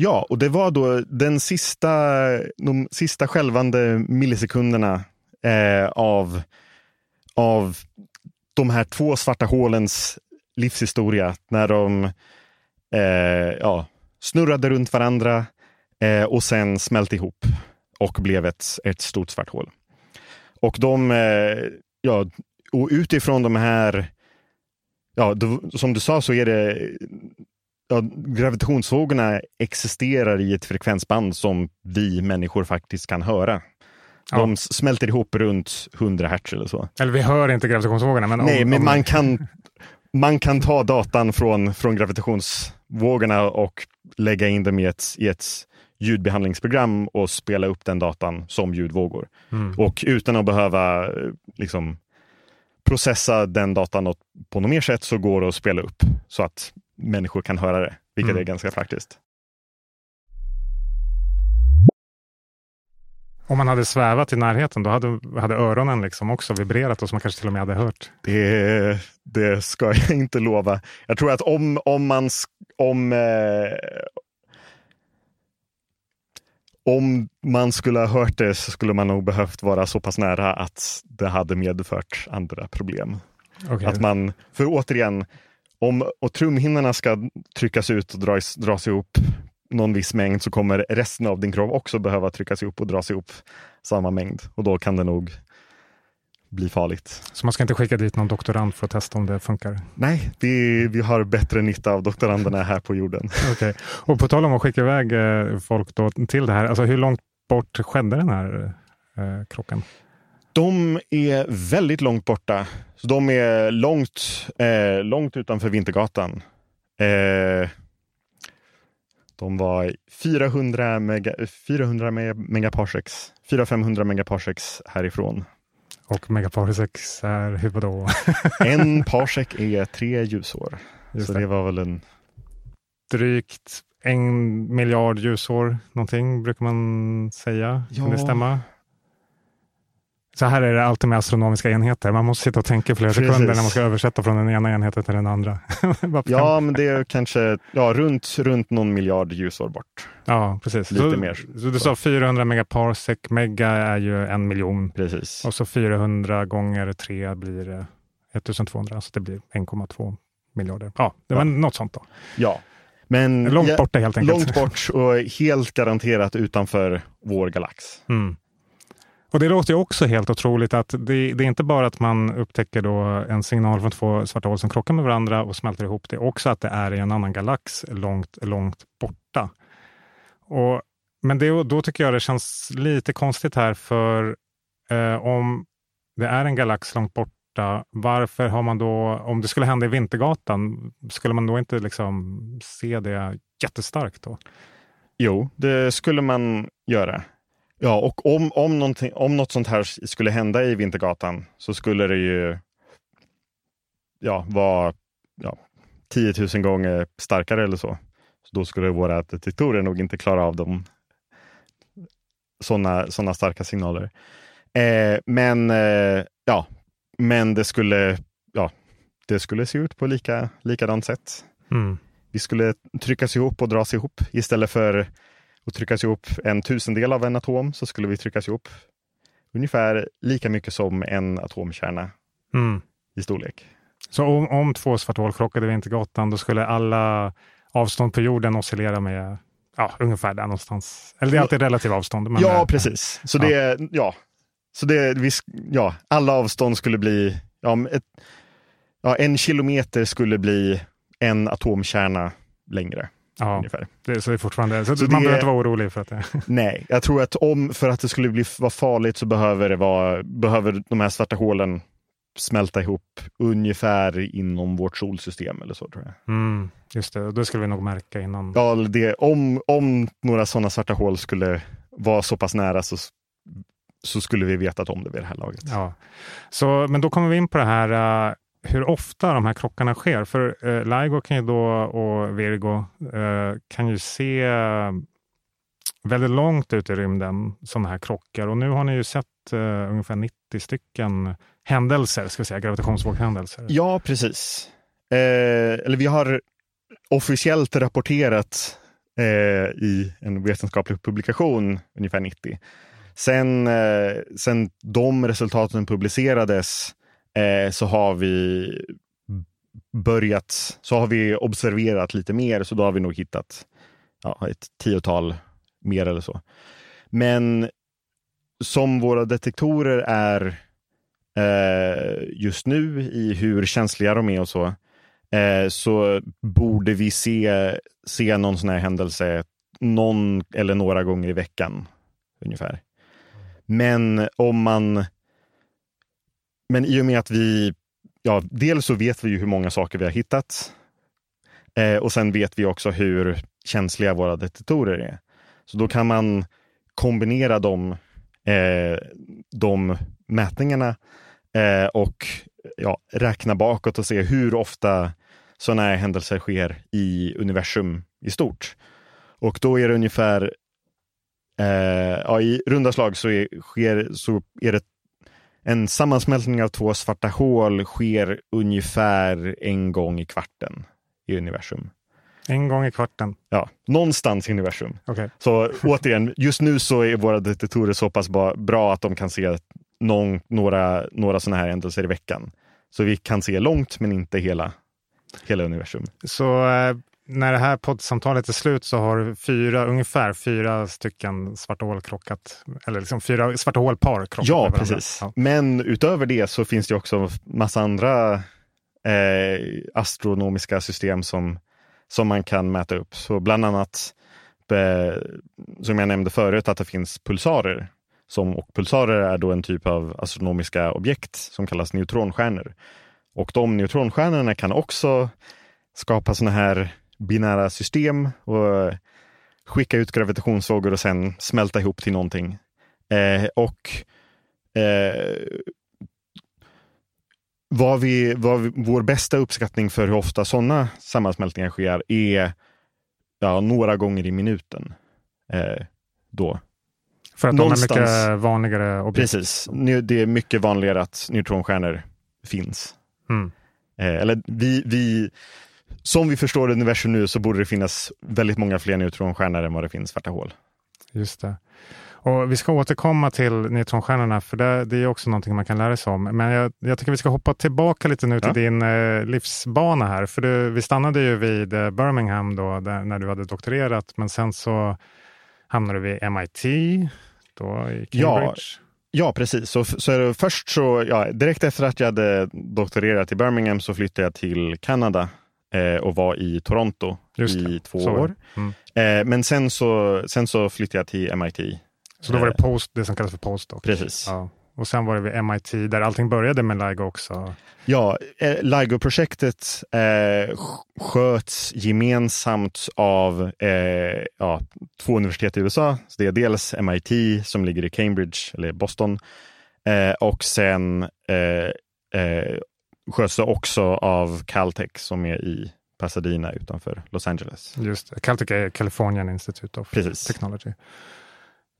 Speaker 2: Ja, och det var då den sista, de sista skälvande millisekunderna eh, av, av de här två svarta hålens livshistoria när de eh, ja, snurrade runt varandra eh, och sen smälte ihop och blev ett, ett stort svart hål. Och de, eh, ja, och utifrån de här, ja, då, som du sa så är det ja, gravitationsvågorna existerar i ett frekvensband som vi människor faktiskt kan höra. De ja. smälter ihop runt 100 hertz eller så.
Speaker 1: Eller vi hör inte gravitationsvågorna. Men
Speaker 2: Nej,
Speaker 1: om,
Speaker 2: men man kan, man kan ta datan från, från gravitationsvågorna och lägga in dem i ett, i ett ljudbehandlingsprogram och spela upp den datan som ljudvågor. Mm. Och utan att behöva liksom, processa den datan på något mer sätt så går det att spela upp så att människor kan höra det, vilket mm. är ganska praktiskt.
Speaker 1: Om man hade svävat i närheten, då hade, hade öronen liksom också vibrerat och man kanske till och med hade hört.
Speaker 2: Det, det ska jag inte lova. Jag tror att om, om man om, eh, om man skulle ha hört det så skulle man nog behövt vara så pass nära att det hade medfört andra problem. Okay. Att man, för återigen, om och trumhinnorna ska tryckas ut och dras, dras ihop någon viss mängd så kommer resten av din kropp också behöva tryckas ihop och dras ihop samma mängd och då kan det nog bli farligt.
Speaker 1: Så man ska inte skicka dit någon doktorand för att testa om det funkar?
Speaker 2: Nej, vi, vi har bättre nytta av doktoranderna här på jorden.
Speaker 1: okay. Och på tal om att skicka iväg eh, folk till det här, alltså hur långt bort skedde den här eh, krocken?
Speaker 2: De är väldigt långt borta. Så de är långt, eh, långt utanför Vintergatan. Eh, de var 400, mega, 400 megaparsecs, 400-500 megaparsecs härifrån.
Speaker 1: Och megaparsecs är hur vadå?
Speaker 2: en parsec är tre ljusår. Just så det. det var väl en...
Speaker 1: Drygt en miljard ljusår någonting brukar man säga. Ja. Kan det stämma? Så här är det alltid med astronomiska enheter. Man måste sitta och tänka flera Precis. sekunder när man ska översätta från den ena enheten till den andra.
Speaker 2: ja, men det är kanske ja, runt, runt någon miljard ljusår bort.
Speaker 1: Ja, precis.
Speaker 2: Lite
Speaker 1: så,
Speaker 2: mer.
Speaker 1: Så du sa 400 megaparsec, mega är ju en miljon.
Speaker 2: Precis.
Speaker 1: Och så 400 gånger tre blir 1200, så det blir 1,2 miljarder. Ja, det var ja. något sånt då.
Speaker 2: Ja, men
Speaker 1: långt borta helt enkelt.
Speaker 2: Långt bort och helt garanterat utanför vår galax.
Speaker 1: Mm. Och Det låter ju också helt otroligt att det, det, är inte bara att man upptäcker då en signal från två svarta hål som krockar med varandra och smälter ihop. Det är också att det är i en annan galax långt, långt borta. Och, men det, då tycker jag det känns lite konstigt här för eh, om det är en galax långt borta, varför har man då, om det skulle hända i Vintergatan, skulle man då inte liksom se det jättestarkt då?
Speaker 2: Jo, det skulle man göra. Ja, och om, om, om något sånt här skulle hända i Vintergatan så skulle det ju ja, vara ja, 10 000 gånger starkare eller så. så då skulle våra detektorer nog inte klara av dem. Sådana såna starka signaler. Eh, men eh, ja, men det skulle, ja, det skulle se ut på lika, likadant sätt. Mm. Vi skulle tryckas ihop och dras ihop istället för att tryckas ihop en tusendel av en atom så skulle vi tryckas ihop ungefär lika mycket som en atomkärna mm. i storlek.
Speaker 1: Så om, om två svarta hål krockade vid Vintergatan, då skulle alla avstånd på jorden oscillera med ja, ungefär där någonstans? Eller det är alltid relativa avstånd.
Speaker 2: Men ja, precis. Så ja. det, ja. Så det, vi, ja, alla avstånd skulle bli, ja, ett, ja, en kilometer skulle bli en atomkärna längre. Ja, ungefär.
Speaker 1: Det, så det är fortfarande, så, så man det, behöver inte vara orolig för att det...
Speaker 2: Nej, jag tror att om, för att det skulle bli, vara farligt så behöver, det vara, behöver de här svarta hålen smälta ihop ungefär inom vårt solsystem eller så tror jag.
Speaker 1: Mm, just det, det skulle vi nog märka innan.
Speaker 2: Ja, det, om, om några sådana svarta hål skulle vara så pass nära så, så skulle vi vetat om det vid det här laget.
Speaker 1: Ja. Så, men då kommer vi in på det här hur ofta de här krockarna sker. För eh, LIGO kan ju då, och Virgo eh, kan ju se eh, väldigt långt ut i rymden sådana här krockar. Och nu har ni ju sett eh, ungefär 90 stycken händelser, ska vi säga, gravitationsvågshändelser.
Speaker 2: Ja, precis. Eh, eller vi har officiellt rapporterat eh, i en vetenskaplig publikation ungefär 90. Sen, eh, sen de resultaten publicerades eh, så har vi börjat, så har vi observerat lite mer, så då har vi nog hittat ja, ett tiotal mer eller så. Men som våra detektorer är eh, just nu i hur känsliga de är och så, eh, så borde vi se, se någon sån här händelse någon eller några gånger i veckan ungefär. Men om man men i och med att vi, ja, dels så vet vi ju hur många saker vi har hittat. Eh, och sen vet vi också hur känsliga våra detektorer är. Så då kan man kombinera de, eh, de mätningarna eh, och ja, räkna bakåt och se hur ofta sådana här händelser sker i universum i stort. Och då är det ungefär, eh, ja, i runda slag så är, sker, så är det en sammansmältning av två svarta hål sker ungefär en gång i kvarten i universum.
Speaker 1: En gång i kvarten?
Speaker 2: Ja, någonstans i universum.
Speaker 1: Okay.
Speaker 2: Så återigen, just nu så är våra detektorer så pass bra att de kan se någon, några, några sådana här händelser i veckan. Så vi kan se långt men inte hela, hela universum.
Speaker 1: Så eh, när det här poddsamtalet är slut så har fyra, ungefär fyra stycken svarta hål krockat, eller liksom fyra svarta hålpar krockat
Speaker 2: Ja, precis. Ja. Men utöver det så finns det också massa andra eh, astronomiska system som, som man kan mäta upp. Så bland annat, eh, som jag nämnde förut, att det finns pulsarer. Som, och pulsarer är då en typ av astronomiska objekt som kallas neutronstjärnor. Och de neutronstjärnorna kan också skapa sådana här binära system och skicka ut gravitationsvågor och sen smälta ihop till någonting. Eh, och eh, vad vi, vad vi, vår bästa uppskattning för hur ofta sådana sammansmältningar sker är ja, några gånger i minuten. Eh, då.
Speaker 1: För att Någonstans, de är mycket vanligare
Speaker 2: objekt? Precis. Det är mycket vanligare att neutronstjärnor finns. Mm. Eh, eller vi, vi, som vi förstår universum nu så borde det finnas väldigt många fler neutronstjärnor än vad det finns svarta hål.
Speaker 1: Just det. Och vi ska återkomma till neutronstjärnorna, för det, det, är också någonting man kan lära sig om. Men jag, jag tycker vi ska hoppa tillbaka lite nu till ja. din eh, livsbana här. För du, vi stannade ju vid eh, Birmingham då, där, när du hade doktorerat, men sen så hamnade du vid MIT, då i Cambridge.
Speaker 2: Ja. Ja, precis. Så, så först så, ja, direkt efter att jag hade doktorerat i Birmingham så flyttade jag till Kanada och var i Toronto i två så. år. Mm. Eh, men sen så, sen så flyttade jag till MIT.
Speaker 1: Så då var det eh, post, det som kallas för postdoc?
Speaker 2: Precis.
Speaker 1: Ja. Och sen var det vid MIT där allting började med LIGO också?
Speaker 2: Ja, eh, LIGO-projektet eh, sköts gemensamt av eh, ja, två universitet i USA. Så det är dels MIT som ligger i Cambridge, eller Boston, eh, och sen eh, eh, sköts också av Caltech som är i Pasadena utanför Los Angeles.
Speaker 1: Just det. Caltech är Californian Institute of
Speaker 2: Precis.
Speaker 1: Technology.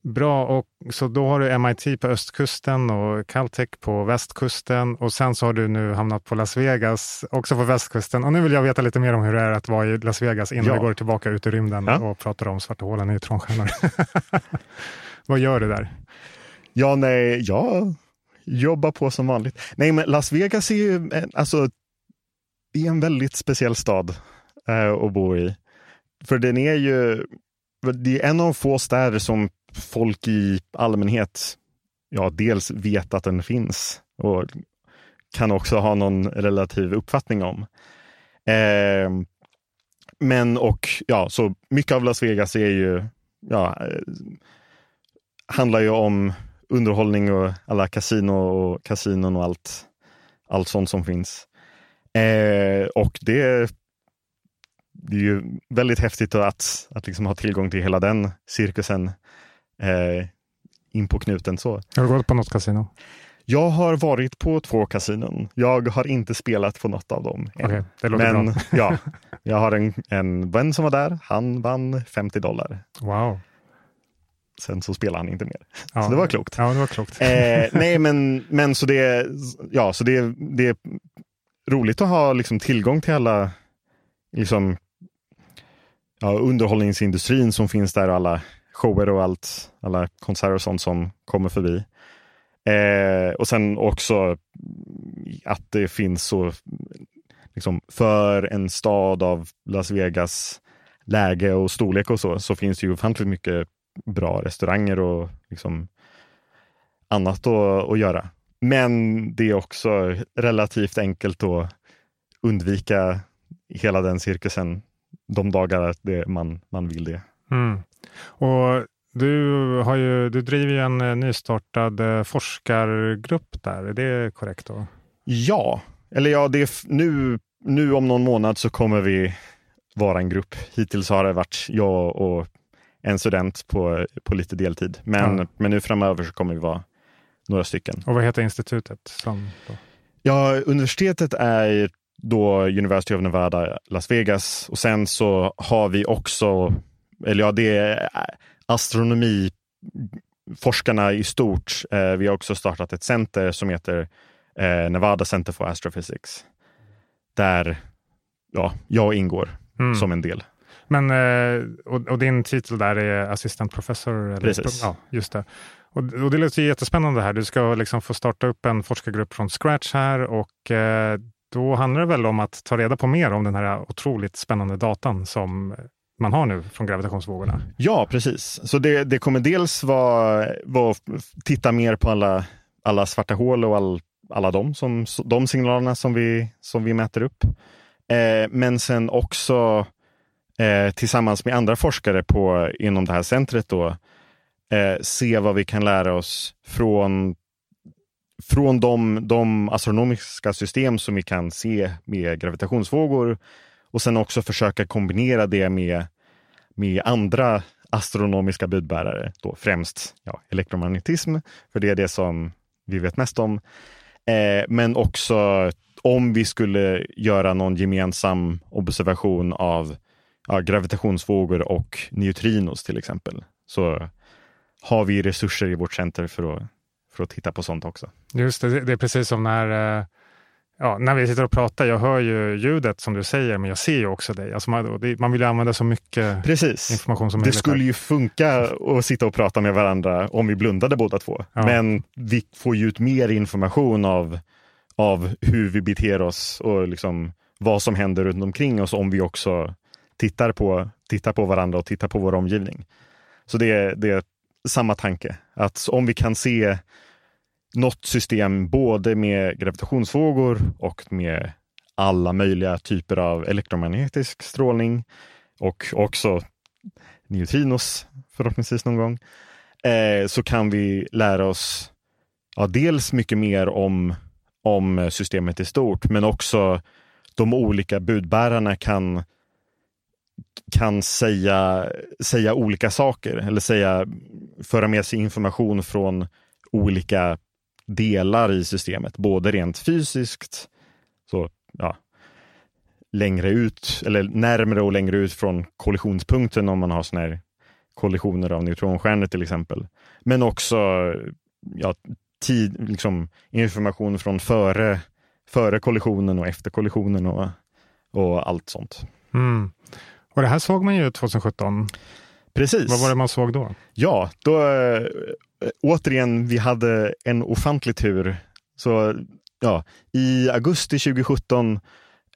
Speaker 1: Bra, och så då har du MIT på östkusten och Caltech på västkusten och sen så har du nu hamnat på Las Vegas, också på västkusten. Och nu vill jag veta lite mer om hur det är att vara i Las Vegas innan ja. vi går tillbaka ut i rymden ja. och pratar om svarta hål och neutronstjärnor. Vad gör du där?
Speaker 2: Ja, nej, jag Jobba på som vanligt. Nej, men Las Vegas är ju eh, alltså, är en väldigt speciell stad eh, att bo i. För den är ju det är en av få städer som folk i allmänhet ja, dels vet att den finns och kan också ha någon relativ uppfattning om. Eh, men och ja, så mycket av Las Vegas är ju, ja, eh, handlar ju om underhållning och alla kasino och kasinon och allt, allt sånt som finns. Eh, och det det är ju väldigt häftigt att, att liksom ha tillgång till hela den cirkusen eh, in på knuten. Så.
Speaker 1: Har du gått på något kasino?
Speaker 2: Jag har varit på två kasinon. Jag har inte spelat på något av dem.
Speaker 1: Okay, Men
Speaker 2: ja, jag har en, en vän som var där. Han vann 50 dollar.
Speaker 1: Wow.
Speaker 2: Sen så spelade han inte mer. Ja, så det var klokt.
Speaker 1: Ja, det var klokt.
Speaker 2: Eh, nej, men, men så det, ja, så det, det är roligt att ha liksom tillgång till alla liksom, ja, underhållningsindustrin som finns där och alla shower och allt, alla konserter och sånt som kommer förbi. Eh, och sen också att det finns så, liksom, för en stad av Las Vegas läge och storlek och så, så finns det ju ofantligt mycket bra restauranger och liksom annat att, att göra. Men det är också relativt enkelt att undvika hela den cirkusen de dagar det man, man vill det.
Speaker 1: Mm. Och du, har ju, du driver ju en eh, nystartad eh, forskargrupp där, är det korrekt? då?
Speaker 2: Ja, eller ja, det är nu, nu om någon månad så kommer vi vara en grupp. Hittills har det varit jag och en student på, på lite deltid. Men, ja. men nu framöver så kommer vi vara några stycken.
Speaker 1: Och vad heter institutet? Som
Speaker 2: ja, universitetet är då University of Nevada, Las Vegas. Och sen så har vi också, eller ja, det är astronomiforskarna i stort. Eh, vi har också startat ett center som heter eh, Nevada Center for Astrophysics. Där ja, jag ingår mm. som en del.
Speaker 1: Men, eh, och, och, din titel där är assistentprofessor?
Speaker 2: Precis.
Speaker 1: Ja, just det. Och, och det låter jättespännande här. Du ska liksom få starta upp en forskargrupp från scratch här och eh, då handlar det väl om att ta reda på mer om den här otroligt spännande datan som man har nu från gravitationsvågorna.
Speaker 2: Ja, precis. Så det, det kommer dels vara, vara titta mer på alla, alla svarta hål och all, alla de, som, de signalerna som vi, som vi mäter upp. Eh, men sen också eh, tillsammans med andra forskare på, inom det här centret då, eh, se vad vi kan lära oss från från de, de astronomiska system som vi kan se med gravitationsvågor och sen också försöka kombinera det med, med andra astronomiska budbärare, då främst ja, elektromagnetism, för det är det som vi vet mest om. Eh, men också om vi skulle göra någon gemensam observation av ja, gravitationsvågor och neutrinos till exempel, så har vi resurser i vårt center för att för att titta på sånt också.
Speaker 1: Just det, det är precis som när eh, ja, när vi sitter och pratar, jag hör ju ljudet som du säger, men jag ser ju också dig. Alltså man, det, man vill ju använda så mycket
Speaker 2: Precis.
Speaker 1: information som
Speaker 2: Det
Speaker 1: möjligt. här.
Speaker 2: skulle ju funka att sitta och prata med varandra om vi blundade båda två.
Speaker 1: Ja.
Speaker 2: Men vi får ju ut mer information av, av hur vi beter oss och liksom vad som händer runt omkring oss om vi också tittar på, tittar på varandra och tittar på vår omgivning. Så det, är- det är samma tanke. Att om vi kan se något system både med gravitationsvågor och med alla möjliga typer av elektromagnetisk strålning och också neutrinos förhoppningsvis någon gång, eh, så kan vi lära oss ja, dels mycket mer om, om systemet i stort, men också de olika budbärarna kan, kan säga, säga olika saker eller säga, föra med sig information från olika delar i systemet, både rent fysiskt, så ja, längre ut eller närmre och längre ut från kollisionspunkten om man har såna här kollisioner av neutronstjärnor till exempel. Men också ja, tid, liksom, information från före, före kollisionen och efter kollisionen och, och allt sånt.
Speaker 1: Mm. Och det här såg man ju 2017.
Speaker 2: Precis.
Speaker 1: Vad var det man såg då?
Speaker 2: Ja, då äh, återigen, vi hade en ofantlig tur. Så ja, i augusti 2017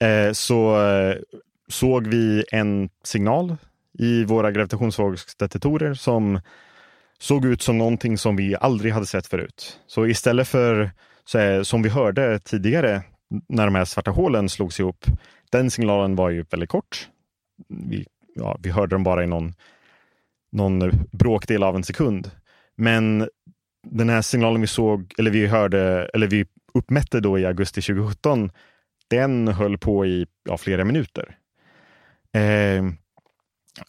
Speaker 2: eh, så eh, såg vi en signal i våra gravitationsvågsdetektorer som såg ut som någonting som vi aldrig hade sett förut. Så istället för så här, som vi hörde tidigare när de här svarta hålen slogs ihop, den signalen var ju väldigt kort. Vi, ja, vi hörde dem bara i någon, någon bråkdel av en sekund. Men den här signalen vi såg, eller vi hörde, eller vi uppmätte då i augusti 2017, den höll på i ja, flera minuter. Eh,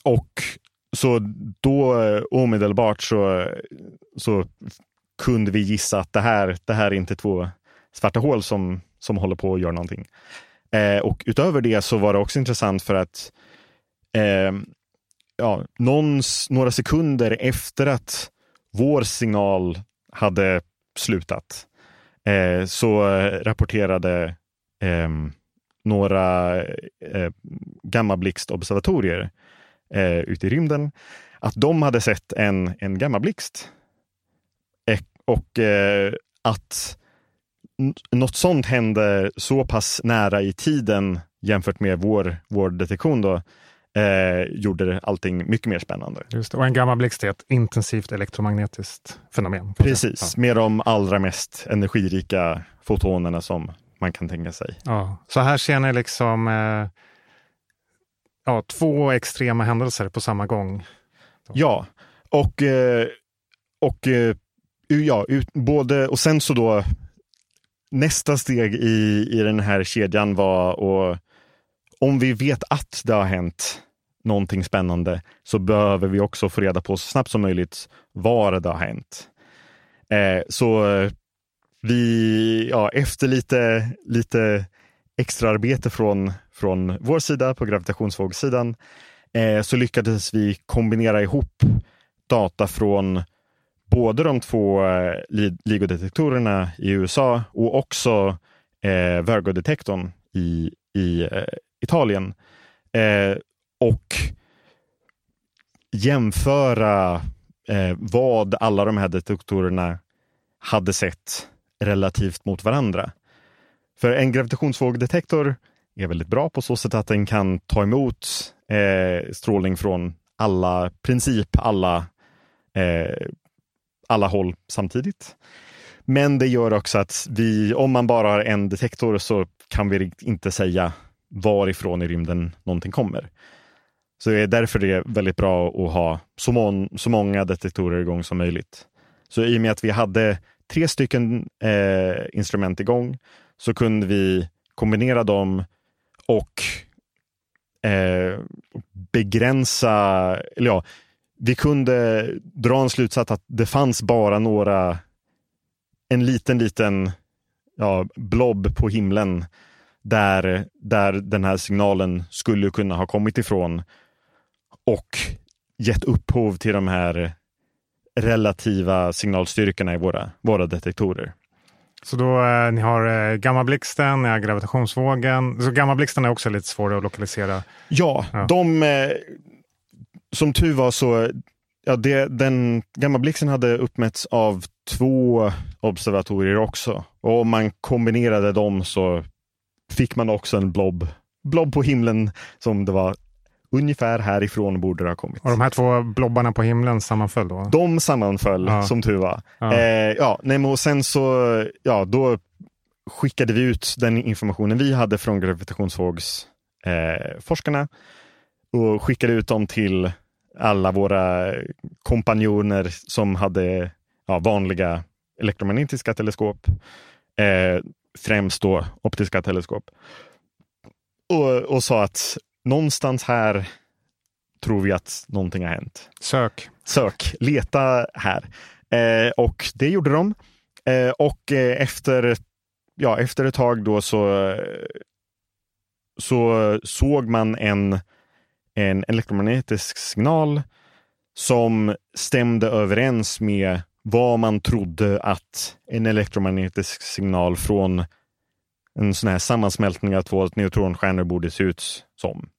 Speaker 2: och så då eh, omedelbart så, så kunde vi gissa att det här, det här är inte två svarta hål som, som håller på att göra någonting. Eh, och utöver det så var det också intressant för att eh, ja, någons, några sekunder efter att vår signal hade slutat eh, så rapporterade eh, några eh, gammablixtobservatorier eh, ute i rymden att de hade sett en, en gammablixt. Eh, och eh, att något sånt hände så pass nära i tiden jämfört med vår, vår detektion då, eh, gjorde allting mycket mer spännande.
Speaker 1: Just det. Och en gammablixt är ett intensivt elektromagnetiskt fenomen.
Speaker 2: Precis, med de allra mest energirika fotonerna som man kan tänka sig.
Speaker 1: Ja. Ja. Så här ser ni liksom eh, ja, två extrema händelser på samma gång.
Speaker 2: Ja, och, eh, och eh, ja, ut, både, och sen så då nästa steg i, i den här kedjan var och om vi vet att det har hänt någonting spännande så behöver vi också få reda på så snabbt som möjligt var det har hänt. Eh, så eh, vi, ja, efter lite, lite extra arbete från, från vår sida på gravitationsvågsidan, eh, så lyckades vi kombinera ihop data från både de två eh, LIGO-detektorerna i USA och också eh, Virgo-detektorn i, i eh, Italien. Eh, och jämföra eh, vad alla de här detektorerna hade sett relativt mot varandra. För en gravitationsvågdetektor är väldigt bra på så sätt att den kan ta emot eh, strålning från alla, princip alla, eh, alla håll samtidigt. Men det gör också att vi, om man bara har en detektor så kan vi inte säga varifrån i rymden någonting kommer. Så det är därför det är väldigt bra att ha så, mon- så många detektorer igång som möjligt. Så i och med att vi hade tre stycken eh, instrument igång så kunde vi kombinera dem och eh, begränsa, eller ja, vi kunde dra en slutsats att det fanns bara några, en liten, liten ja, blob på himlen där, där den här signalen skulle kunna ha kommit ifrån och gett upphov till de här relativa signalstyrkorna i våra, våra detektorer.
Speaker 1: Så då, eh, ni har eh, gammablixten, ni har gravitationsvågen. Så gammablixten är också lite svårare att lokalisera.
Speaker 2: Ja,
Speaker 1: Ja.
Speaker 2: de eh, som tur var så, ja, det, den gammablixten hade uppmätts av två observatorier också. Och om man kombinerade dem så fick man också en blob, blob på himlen som det var ungefär härifrån borde det ha kommit.
Speaker 1: Och de här två blobbarna på himlen sammanföll då?
Speaker 2: De sammanföll
Speaker 1: Ja.
Speaker 2: som tur var.
Speaker 1: Ja.
Speaker 2: Eh, ja, nej, men och sen så, ja, då skickade vi ut den informationen vi hade från gravitationsvågsforskarna eh, forskarna och skickade ut dem till alla våra kompanjoner som hade ja, vanliga elektromagnetiska teleskop, eh, främst då optiska teleskop. Och, och sa att någonstans här tror vi att någonting har hänt
Speaker 1: Sök.
Speaker 2: sök, leta här. Eh, och det gjorde de. Eh, och eh, efter, ja, efter ett tag då så, så såg man en, en elektromagnetisk signal som stämde överens med vad man trodde att en elektromagnetisk signal från en sån här sammansmältning av två neutronstjärnor borde se ut som.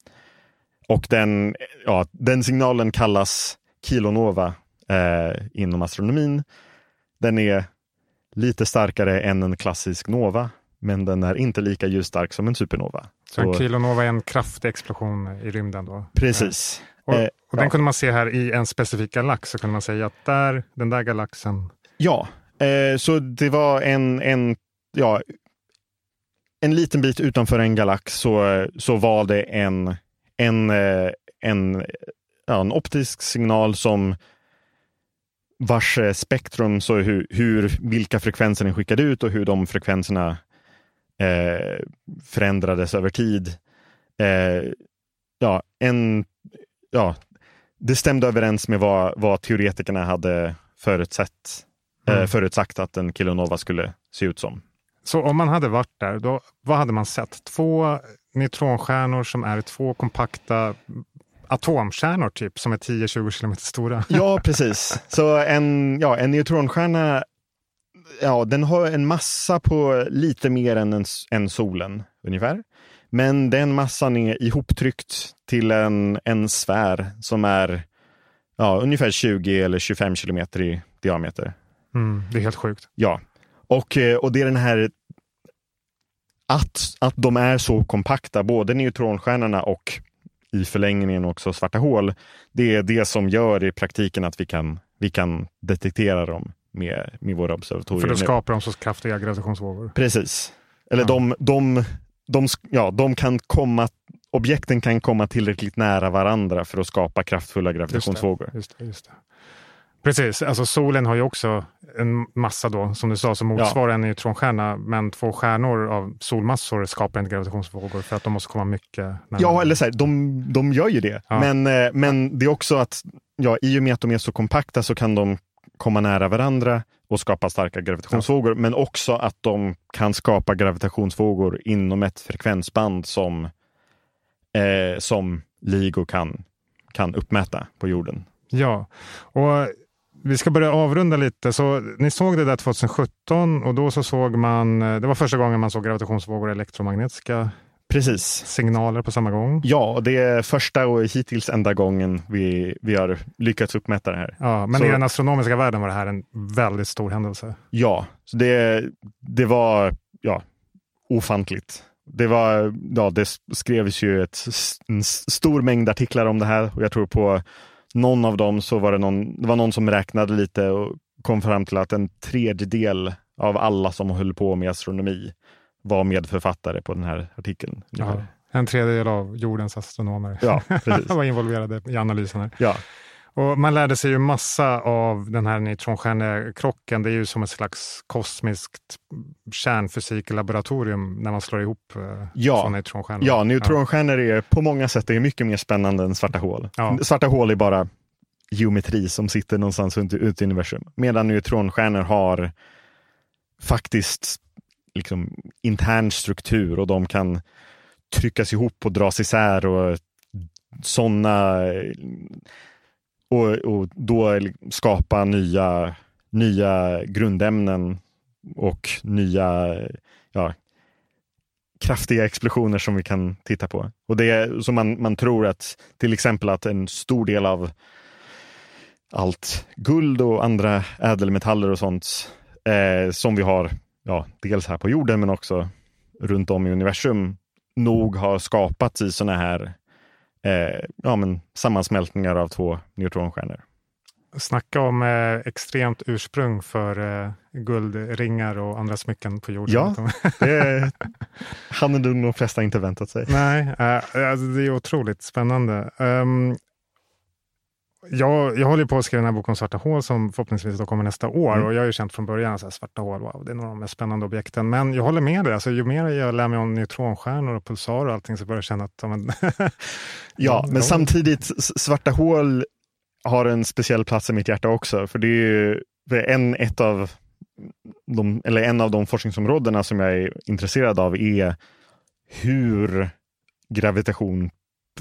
Speaker 2: Och den, ja, den signalen kallas kilonova eh, inom astronomin. Den är lite starkare än en klassisk nova, men den är inte lika ljusstark som en supernova.
Speaker 1: Så en kilonova är en kraftig explosion i rymden då?
Speaker 2: Precis.
Speaker 1: Och,
Speaker 2: Eh,
Speaker 1: och den
Speaker 2: ja.
Speaker 1: kunde man se här i en specifik galax, så kunde man säga att där, den där galaxen,
Speaker 2: Ja, eh, så det var en, en, ja, en liten bit utanför en galax så, så var det en, en, eh, en, ja, en optisk signal som vars eh, spektrum, så hur, hur, vilka frekvenser den skickade ut och hur de frekvenserna eh, förändrades över tid. Eh, ja, en, ja, det stämde överens med vad, vad teoretikerna hade förutsett,
Speaker 1: Mm.
Speaker 2: eh, förutsagt att en kilonova skulle se ut som.
Speaker 1: Så om man hade varit där, då, vad hade man sett? Två neutronstjärnor som är två kompakta atomstjärnor typ, som är 10-20 kilometer stora.
Speaker 2: Ja, precis. Så en, ja, en neutronstjärna, ja, den har en massa på lite mer än, en, än solen ungefär. Men den massan är ihoptryckt till en, en sfär som är ja, ungefär 20 eller 25 kilometer i diameter.
Speaker 1: Mm, det är helt sjukt.
Speaker 2: Ja, och, eh, och det är den här att, att de är så kompakta, både neutronstjärnorna och i förlängningen också svarta hål. Det är det som gör i praktiken att vi kan, vi kan detektera dem med, med våra observatorier.
Speaker 1: För då skapar de så kraftiga gravitationsvågor.
Speaker 2: Precis. Eller
Speaker 1: Ja.
Speaker 2: de, de, de, ja, de kan komma, objekten kan komma tillräckligt nära varandra för att skapa kraftfulla gravitationsvågor.
Speaker 1: Just det, just det. Precis, alltså solen har ju också en massa då, som du sa, som motsvarar en neutronstjärna. Men två stjärnor av solmassor skapar inte gravitationsvågor för att de måste komma mycket närmare.
Speaker 2: Ja, eller så här, de, de gör ju det.
Speaker 1: Ja.
Speaker 2: Men, eh, men det är också att ja, i och med att de är så kompakta så kan de komma nära varandra och skapa starka gravitationsvågor. Men också att de kan skapa gravitationsvågor inom ett frekvensband som, eh, som LIGO kan, kan uppmäta på jorden.
Speaker 1: Ja, och vi ska börja avrunda lite. Så ni såg det där 2017 och då så såg man, eh, det var första gången man såg gravitationsvågor elektromagnetiska
Speaker 2: Precis.
Speaker 1: signaler på samma gång.
Speaker 2: Ja, det är första och hittills enda gången vi, vi har lyckats uppmäta det här.
Speaker 1: Ja, men
Speaker 2: Så-
Speaker 1: i den astronomiska världen var det här en väldigt stor händelse.
Speaker 2: Ja, så det, det var ja, ofantligt. Det, var, ja, det skrevs ju ett, en stor mängd artiklar om det här och jag tror på någon av dem så var det någon, det var någon som räknade lite och kom fram till att en tredjedel av alla som höll på med astronomi var medförfattare på den här artikeln.
Speaker 1: Ja, en tredjedel av jordens astronomer
Speaker 2: Ja, precis.
Speaker 1: var involverade i analysen. Här.
Speaker 2: Ja,
Speaker 1: Och man lärde sig ju massa av den här neutronstjärnekrocken. Det är ju som ett slags kosmiskt kärnfysiklaboratorium när man slår ihop eh,
Speaker 2: Ja.
Speaker 1: neutronstjärnor.
Speaker 2: ja neutronstjärnor är på många sätt är mycket mer spännande än svarta hål.
Speaker 1: Ja.
Speaker 2: Svarta hål är bara geometri som sitter någonstans ute i universum. Medan neutronstjärnor har faktiskt liksom intern struktur och de kan tryckas ihop och dras isär och sådana och, och då skapa nya, nya grundämnen och nya ja, kraftiga explosioner som vi kan titta på. Och det är så man, man tror att till exempel att en stor del av allt guld och andra ädelmetaller och sånt eh, som vi har, ja, dels här på jorden men också runt om i universum, nog har skapats i sådana här eh, ja, men sammansmältningar av två neutronstjärnor.
Speaker 1: Snacka om eh, extremt ursprung för eh, guldringar och andra smycken på jorden.
Speaker 2: Ja, det hade nog de flesta inte väntat sig.
Speaker 1: Nej, eh, alltså det är otroligt spännande. Um, jag, jag håller på att skriva den här boken om svarta hål som förhoppningsvis då kommer nästa år. Mm. Och jag har ju känt från början att svarta hål, wow, det är några av de mest spännande objekten. Men jag håller med dig, alltså, ju mer jag lär mig om neutronstjärnor och pulsarer och allting så börjar jag känna att... Ja, men,
Speaker 2: ja, men samtidigt, svarta hål har en speciell plats i mitt hjärta också. För det är ju en, ett av de, eller en av de forskningsområdena som jag är intresserad av är hur gravitation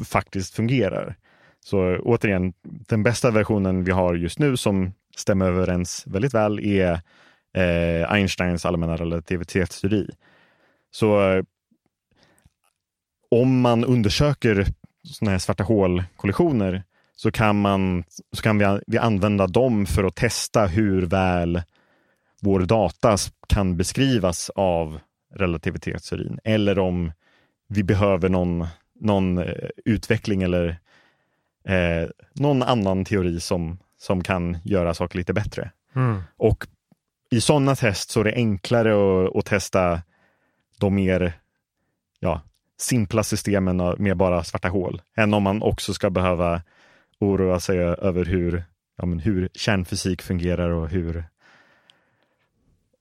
Speaker 2: faktiskt fungerar. Så eh, återigen, den bästa versionen vi har just nu som stämmer överens väldigt väl är eh, Einsteins allmänna relativitetsteori. Så eh, om man undersöker sådana här svarta hål-kollisioner så kan, man, så kan vi, vi använda dem för att testa hur väl vår data kan beskrivas av relativitetsteorin eller om vi behöver någon, någon eh, utveckling eller eh, någon annan teori som, som kan göra saker lite bättre. Mm. Och i sådana test så är det enklare att, att testa de mer ja, simpla systemen med bara svarta hål än om man också ska behöva oroa sig över hur, ja, men hur kärnfysik fungerar och hur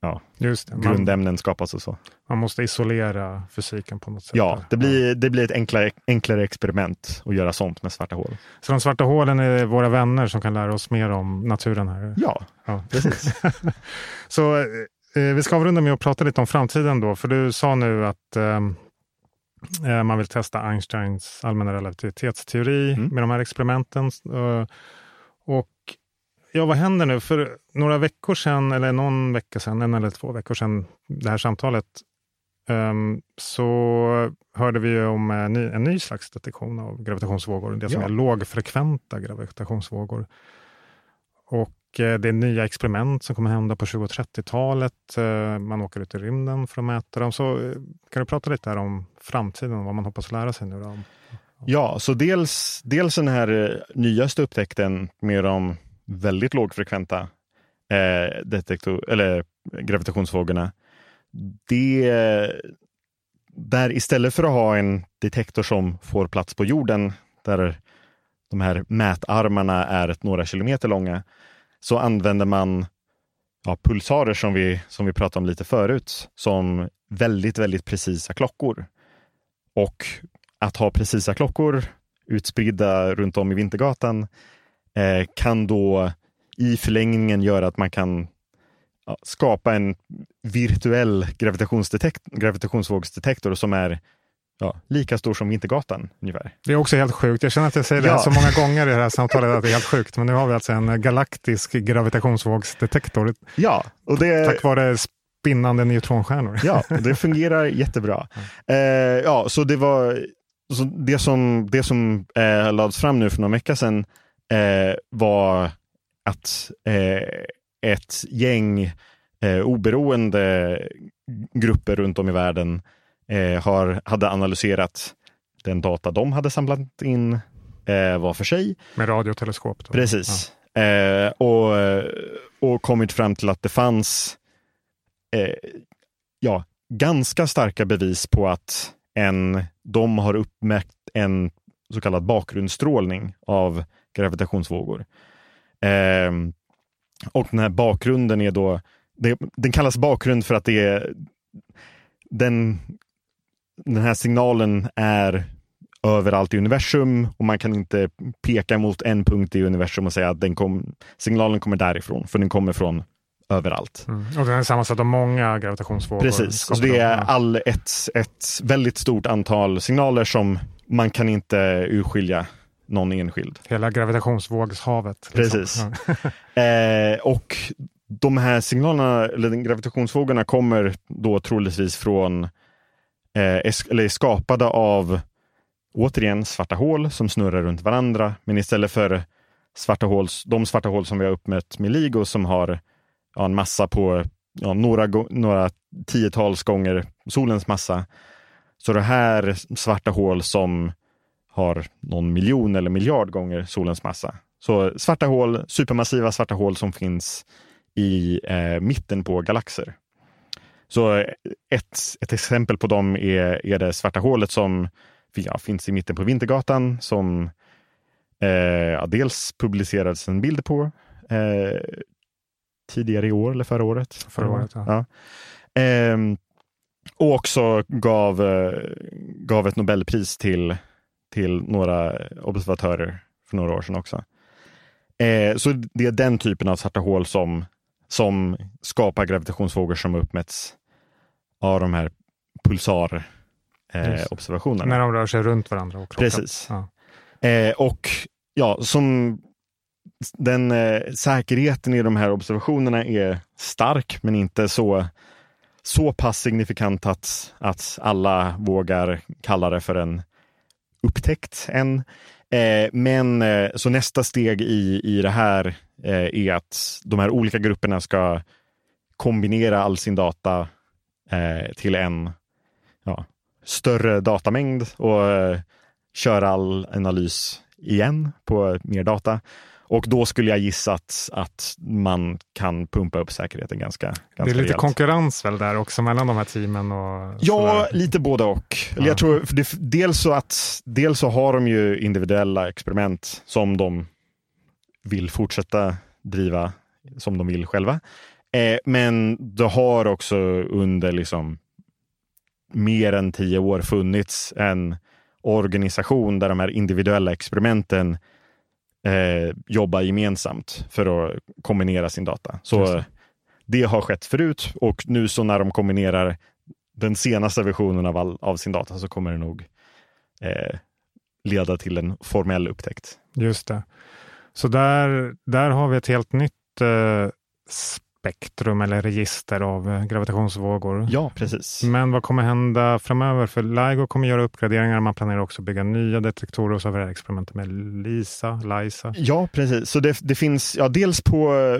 Speaker 2: ja, Just det. grundämnen skapas och så.
Speaker 1: Man måste isolera fysiken på något sätt.
Speaker 2: Ja, det blir, det blir ett enklare, enklare experiment att göra sånt med svarta hål.
Speaker 1: Så de svarta hålen är våra vänner som kan lära oss mer om naturen här?
Speaker 2: Ja, ja. precis.
Speaker 1: så eh, vi ska avrunda med att prata lite om framtiden då, för du sa nu att ehm, eh, man vill testa Einsteins allmänna relativitetsteori mm. med de här experimenten. Uh, och Ja, vad händer nu? För några veckor sedan, eller någon vecka sedan, en eller två veckor sedan, det här samtalet, um, så hörde vi om en ny, en ny slags detektion av gravitationsvågor. Det som ja. är lågfrekventa gravitationsvågor. Och eh, det är nya experiment som kommer hända på 20 och 30-talet. Eh, man åker ut i rymden för att mäta dem. Så eh, kan du prata lite här om framtiden och vad man hoppas lära sig nu? Då?
Speaker 2: Ja, så dels, dels den här nyaste upptäckten med de väldigt lågfrekventa eh, detektor, eller gravitationsvågorna. Det, där istället för att ha en detektor som får plats på jorden, där de här mätarmarna är några kilometer långa, så använder man ja, pulsarer som vi, som vi pratade om lite förut, som väldigt, väldigt precisa klockor. Och att ha precisa klockor utspridda runt om i Vintergatan eh, kan då i förlängningen göra att man kan ja, skapa en virtuell gravitationsvågsdetektor som är ja, lika stor som Vintergatan ungefär.
Speaker 1: Det är också helt sjukt. Jag känner att jag säger det ja. så många gånger i det här samtalet att det är helt sjukt. Men nu har vi alltså en galaktisk gravitationsvågsdetektor.
Speaker 2: Ja,
Speaker 1: och det... Tack vare spinnande neutronstjärnor.
Speaker 2: Ja, det fungerar jättebra. Eh, ja, så det var så det som, det som eh, lades fram nu för några veckor sedan eh, var att eh, ett gäng eh, oberoende grupper runt om i världen eh, har, hade analyserat den data de hade samlat in eh, var för sig.
Speaker 1: Med radioteleskop? Då.
Speaker 2: Precis. Ja. Och, och kommit fram till att det fanns ja, ganska starka bevis på att en, de har uppmätt en så kallad bakgrundsstrålning av gravitationsvågor. Eh, och den här bakgrunden är då, det, den kallas bakgrund för att det är den, den här signalen är överallt i universum och man kan inte peka mot en punkt i universum och säga att den kom, signalen kommer därifrån, för den kommer från överallt.
Speaker 1: Mm. Och den är sammansatt av många gravitationsvågor?
Speaker 2: Precis, så det är all ett, ett väldigt stort antal signaler som man kan inte urskilja någon enskild.
Speaker 1: Hela gravitationsvågshavet.
Speaker 2: Liksom. Precis. Ja. eh, och de här signalerna, eller gravitationsvågorna kommer då troligtvis från, eh, eller är skapade av återigen svarta hål som snurrar runt varandra. Men istället för svarta hål, de svarta hål som vi har uppmätt med LIGO som har ja, en massa på ja, några, några tiotals gånger solens massa. Så det här svarta hål som har någon miljon eller miljard gånger solens massa. Så svarta hål, supermassiva svarta hål som finns i eh, mitten på galaxer. Så ett, ett exempel på dem är, är det svarta hålet som ja, finns i mitten på Vintergatan som eh, dels publicerades en bild på eh, tidigare i år eller förra året.
Speaker 1: Förra året, ja.
Speaker 2: ja. Eh, och också gav, eh, gav ett Nobelpris till, till några observatörer för några år sedan också. Eh, så det är den typen av svarta hål som, som skapar gravitationsvågor som uppmätts av de här pulsarobservationerna.
Speaker 1: Eh, När de rör sig runt varandra. Och
Speaker 2: Precis. Ja. Eh, och ja, som den eh, säkerheten i de här observationerna är stark, men inte så, så pass signifikant att, att alla vågar kalla det för en upptäckt än. Eh, men eh, så nästa steg i, i det här eh, är att de här olika grupperna ska kombinera all sin data eh, till en ja, större datamängd och eh, köra all analys igen på mer data. Och då skulle jag gissa att, att man kan pumpa upp säkerheten ganska, ganska
Speaker 1: Det är lite
Speaker 2: rejält.
Speaker 1: konkurrens väl där också mellan de här teamen? Och
Speaker 2: ja, sådär. lite både och. Ja. Jag tror, det, dels, så att, dels så har de ju individuella experiment som de vill fortsätta driva som de vill själva. Eh, men det har också under liksom mer än tio år funnits en organisation där de här individuella experimenten eh, jobbar gemensamt för att kombinera sin data. Så det har skett förut och nu så när de kombinerar den senaste versionen av, all, av sin data så kommer det nog eh, leda till en formell upptäckt.
Speaker 1: Just det. Så där, där har vi ett helt nytt eh, spektrum eller register av eh, gravitationsvågor.
Speaker 2: Ja, precis.
Speaker 1: Men vad kommer hända framöver? För LIGO kommer göra uppgraderingar. Man planerar också att bygga nya detektorer och så har vi det här experimentet med LISA. LISA.
Speaker 2: Ja, precis. Så det, det finns, ja, dels på,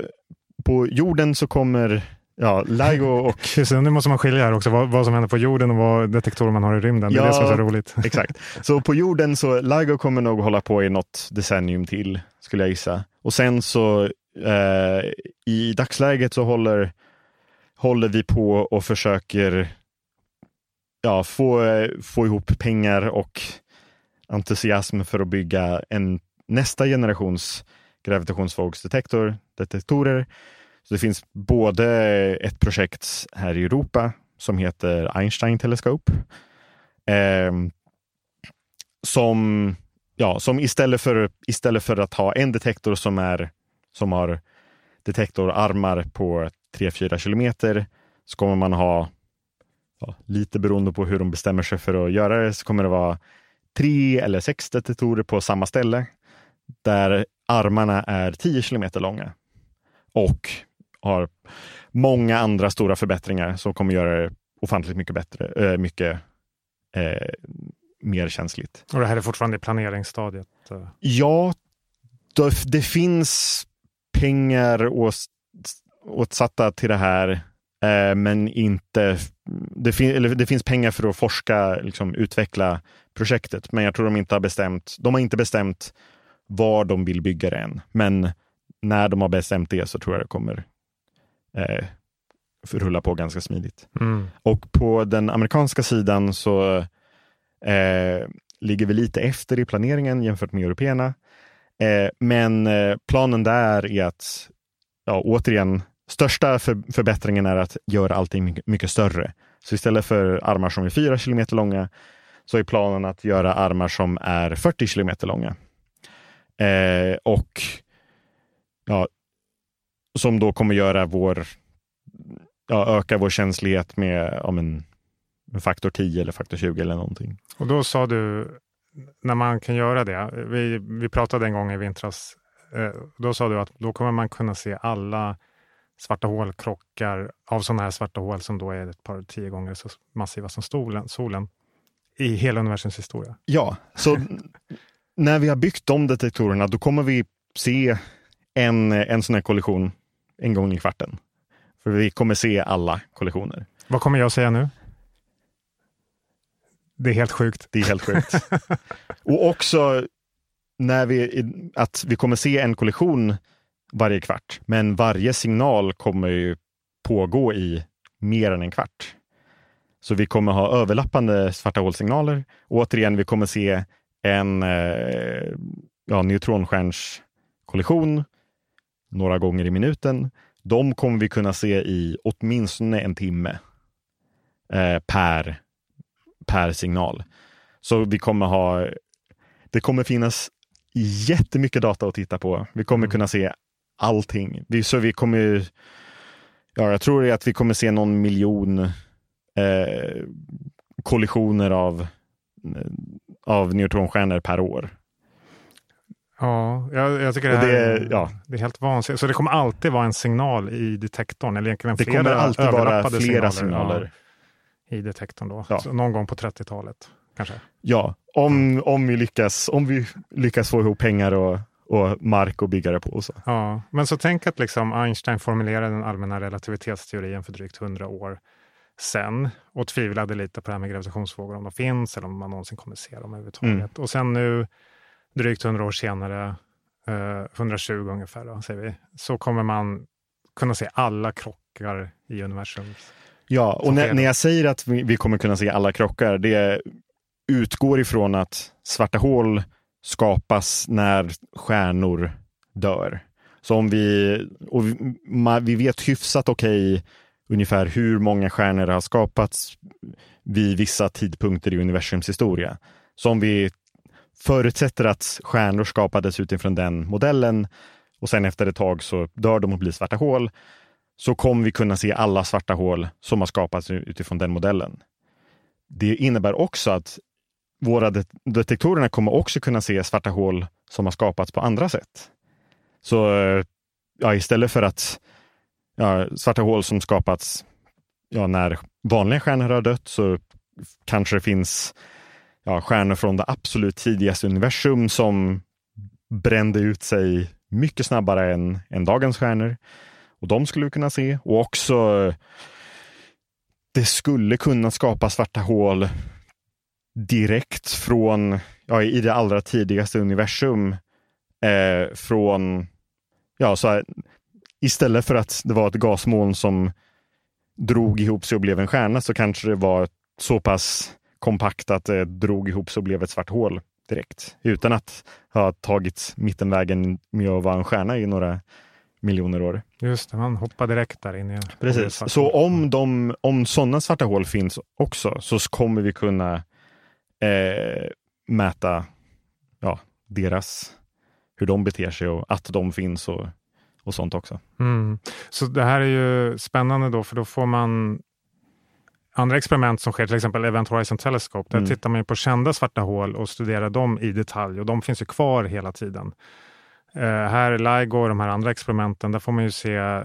Speaker 2: på jorden så kommer Ja, LIGO och...
Speaker 1: Just det, nu måste man skilja här också, vad, vad, som händer på jorden och vad detektorer man har i rymden. Det är ja, det som är så roligt.
Speaker 2: Exakt. Så på jorden så LIGO kommer nog hålla på i något decennium till, skulle jag gissa. Och sen så Eh, I dagsläget så håller, håller vi på och försöker ja, få, få ihop pengar och entusiasm för att bygga en nästa generations gravitationsvågsdetektor, detektorer. Så det finns både ett projekt här i Europa som heter Einstein Telescope. Eh, som, ja, som istället, för, istället för att ha en detektor som är som har detektorarmar på 3-4 kilometer så kommer man ha, ja, lite beroende på hur de bestämmer sig för att göra det, så kommer det vara tre eller sex detektorer på samma ställe där armarna är 10 kilometer långa och har många andra stora förbättringar som kommer göra det ofantligt mycket bättre, äh, mycket äh, mer känsligt.
Speaker 1: Och det här är fortfarande i planeringsstadiet?
Speaker 2: Ja, det finns pengar åt, åtsatta till det här, eh, men inte... Det, fin, eller det finns pengar för att forska, liksom, utveckla projektet, men jag tror de inte har bestämt. De har inte bestämt var de vill bygga det än, men när de har bestämt det så tror jag det kommer eh, rulla på ganska smidigt.
Speaker 1: Mm.
Speaker 2: Och på den amerikanska sidan så eh, ligger vi lite efter i planeringen jämfört med européerna. Eh, men eh, planen där är att, ja, återigen, största för, förbättringen är att göra allting mycket, mycket, större. Så istället för armar som är 4 kilometer långa så är planen att göra armar som är 40 kilometer långa. Eh, och ja, som då kommer göra vår, ja, öka vår känslighet med ja, men, faktor 10 eller faktor 20 eller någonting.
Speaker 1: Och då sa du när man kan göra det. Vi, vi pratade en gång i vintras. Eh, då sa du att då kommer man kunna se alla svarta hålkrockar av sådana här svarta hål som då är ett par tio gånger så massiva som solen, solen i hela universums historia.
Speaker 2: Ja, så när vi har byggt de detektorerna då kommer vi se en, en sån här kollision en gång i kvarten. För vi kommer se alla kollisioner.
Speaker 1: Vad kommer jag säga nu? Det är helt sjukt.
Speaker 2: Det är helt sjukt. och också när vi, att vi kommer se en kollision varje kvart, men varje signal kommer ju pågå i mer än en kvart. Så vi kommer ha överlappande svarta hålsignaler. Återigen, vi kommer se en eh, ja, neutronstjärnskollision några gånger i minuten. De kommer vi kunna se i åtminstone en timme eh, per, per signal. Så vi kommer ha, det kommer finnas jättemycket data att titta på. Vi kommer mm. kunna se allting. Vi, så vi kommer, ja, jag tror att vi kommer se någon miljon eh, kollisioner av, av neutronstjärnor per år.
Speaker 1: Ja, jag, jag tycker det, här, det, ja. det är helt vansinnigt. Så det kommer alltid vara en signal i detektorn? Eller egentligen
Speaker 2: det kommer alltid vara flera signaler, signaler.
Speaker 1: I detektorn då. Ja. någon gång på 30-talet kanske?
Speaker 2: Ja, om, om, vi lyckas, om vi lyckas få ihop pengar och, och mark och bygga det på. Så.
Speaker 1: Ja, men så tänk att liksom Einstein formulerade den allmänna relativitetsteorin för drygt hundra år sen och tvivlade lite på det här med gravitationsvågor, om de finns eller om man någonsin kommer se dem överhuvudtaget. Mm. Och sen nu drygt 100 år senare, eh, 120 ungefär, då, säger vi, så kommer man kunna se alla krockar i universum.
Speaker 2: Ja, och när, när, jag säger att vi, vi, kommer kunna se alla krockar, det utgår ifrån att svarta hål skapas när stjärnor dör. Så om vi, och vi, vi vet hyfsat okej okay, ungefär hur många stjärnor har skapats vid vissa tidpunkter i universums historia. Så om vi förutsätter att stjärnor skapades utifrån den modellen och sen efter ett tag så dör de och blir svarta hål, så kommer vi kunna se alla svarta hål som har skapats utifrån den modellen. Det innebär också att våra detektorerna kommer också kunna se svarta hål som har skapats på andra sätt. Så ja, istället för att ja, svarta hål som skapats ja, när vanliga stjärnor har dött så kanske det finns ja, stjärnor från det absolut tidigaste universum som brände ut sig mycket snabbare än, än dagens stjärnor. Och de skulle vi kunna se. Och också det skulle kunna skapa svarta hål direkt från, ja, i det allra tidigaste universum. Eh, från, ja, så här, istället för att det var ett gasmoln som drog ihop sig och blev en stjärna så kanske det var så pass kompakt att det drog ihop sig och blev ett svart hål direkt. Utan att ha tagit mittenvägen med att vara en stjärna i några miljoner år.
Speaker 1: Just det, man hoppar direkt där in i
Speaker 2: Precis, så om, de, om sådana svarta hål finns också så kommer vi kunna eh, mäta ja, deras, hur de beter sig och att de finns och, och sånt också.
Speaker 1: Mm. Så det här är ju spännande då, för då får man andra experiment som sker, till exempel Event Horizon Telescope, där mm. tittar man på kända svarta hål och studerar dem i detalj och de finns ju kvar hela tiden. Uh, här i LIGO och de här andra experimenten, där får man ju se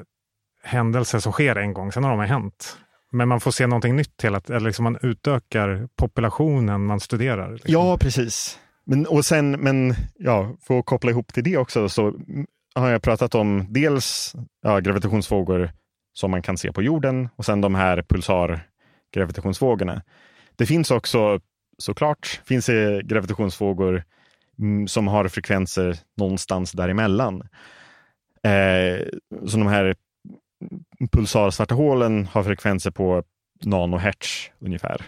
Speaker 1: händelser som sker en gång, sen har de hänt. Men man får se någonting nytt hela tiden, liksom man utökar populationen man studerar. Liksom.
Speaker 2: Ja, precis. Men, och sen, men ja, för att koppla ihop till det också, så har jag pratat om dels ja, gravitationsvågor som man kan se på jorden och sen de här pulsargravitationsvågorna. Det finns också såklart finns det gravitationsvågor som har frekvenser någonstans däremellan. Eh, så de här pulsarsvarta hålen har frekvenser på nanohertz ungefär.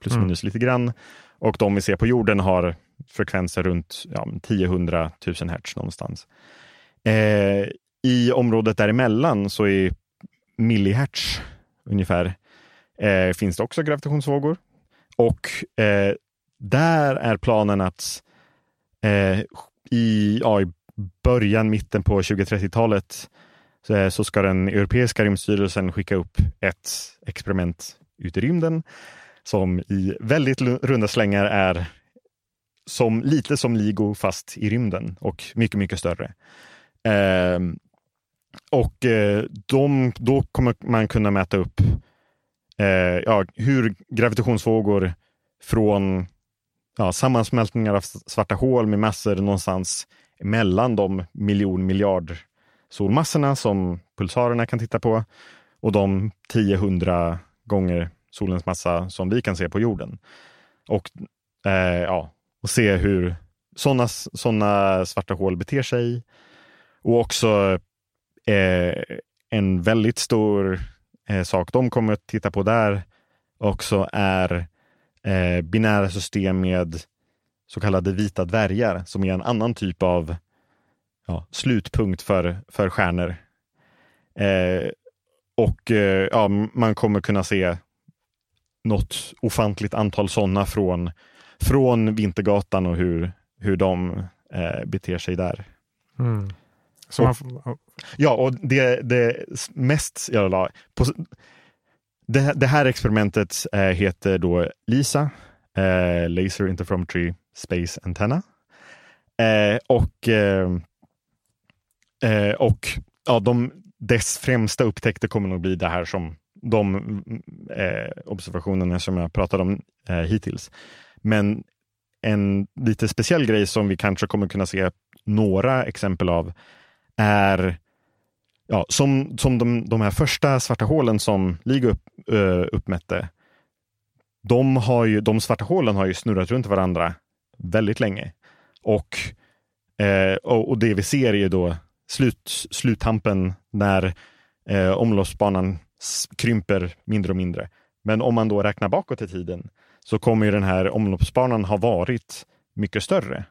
Speaker 2: Plus minus mm. lite grann. Och de vi ser på jorden har frekvenser runt ja, 10-100 000 hertz någonstans. Eh, I området däremellan så är millihertz ungefär eh, finns det också gravitationsvågor. Och eh, där är planen att eh, i, ja, i början, mitten på 2030-talet så, eh, så ska den europeiska rymdstyrelsen skicka upp ett experiment ut i rymden som i väldigt runda slängar är som, lite som LIGO fast i rymden och mycket, mycket större. Eh, och eh, de, då kommer man kunna mäta upp eh, ja, hur gravitationsvågor från ja, sammansmältningar av svarta hål med massor någonstans mellan de miljon miljard solmassorna som pulsarerna kan titta på och de 10-100 gånger solens massa som vi kan se på jorden. Och, eh, ja, och se hur sådana såna svarta hål beter sig. Och också eh, en väldigt stor eh, sak de kommer att titta på där också är eh, binära system med så kallade vita dvärgar som är en annan typ av ja, slutpunkt för, för stjärnor. Eh, och eh, ja, man kommer kunna se något ofantligt antal sådana från, från Vintergatan och hur, hur de eh, beter sig där. Mm. Och, ja, och det, det mest, ja, på, det, det, här experimentet äh, heter då LISA, äh, Laser Interferometry Space Antenna. Äh, och och ja, de, dess främsta upptäckter kommer nog bli det här som de observationerna som jag pratade om eh, hittills. Men en lite speciell grej som vi kanske kommer kunna se några exempel av är ja, som, som de, de här första svarta hålen som LIGO upp, uh, uppmätte. De, har ju, de svarta hålen har ju snurrat runt varandra väldigt länge. Och, uh, och, och, det vi ser är ju då slut, sluttampen när uh, omloppsbanan krymper mindre och mindre. Men om man då räknar bakåt i tiden så kommer ju den här omloppsbanan ha varit mycket större.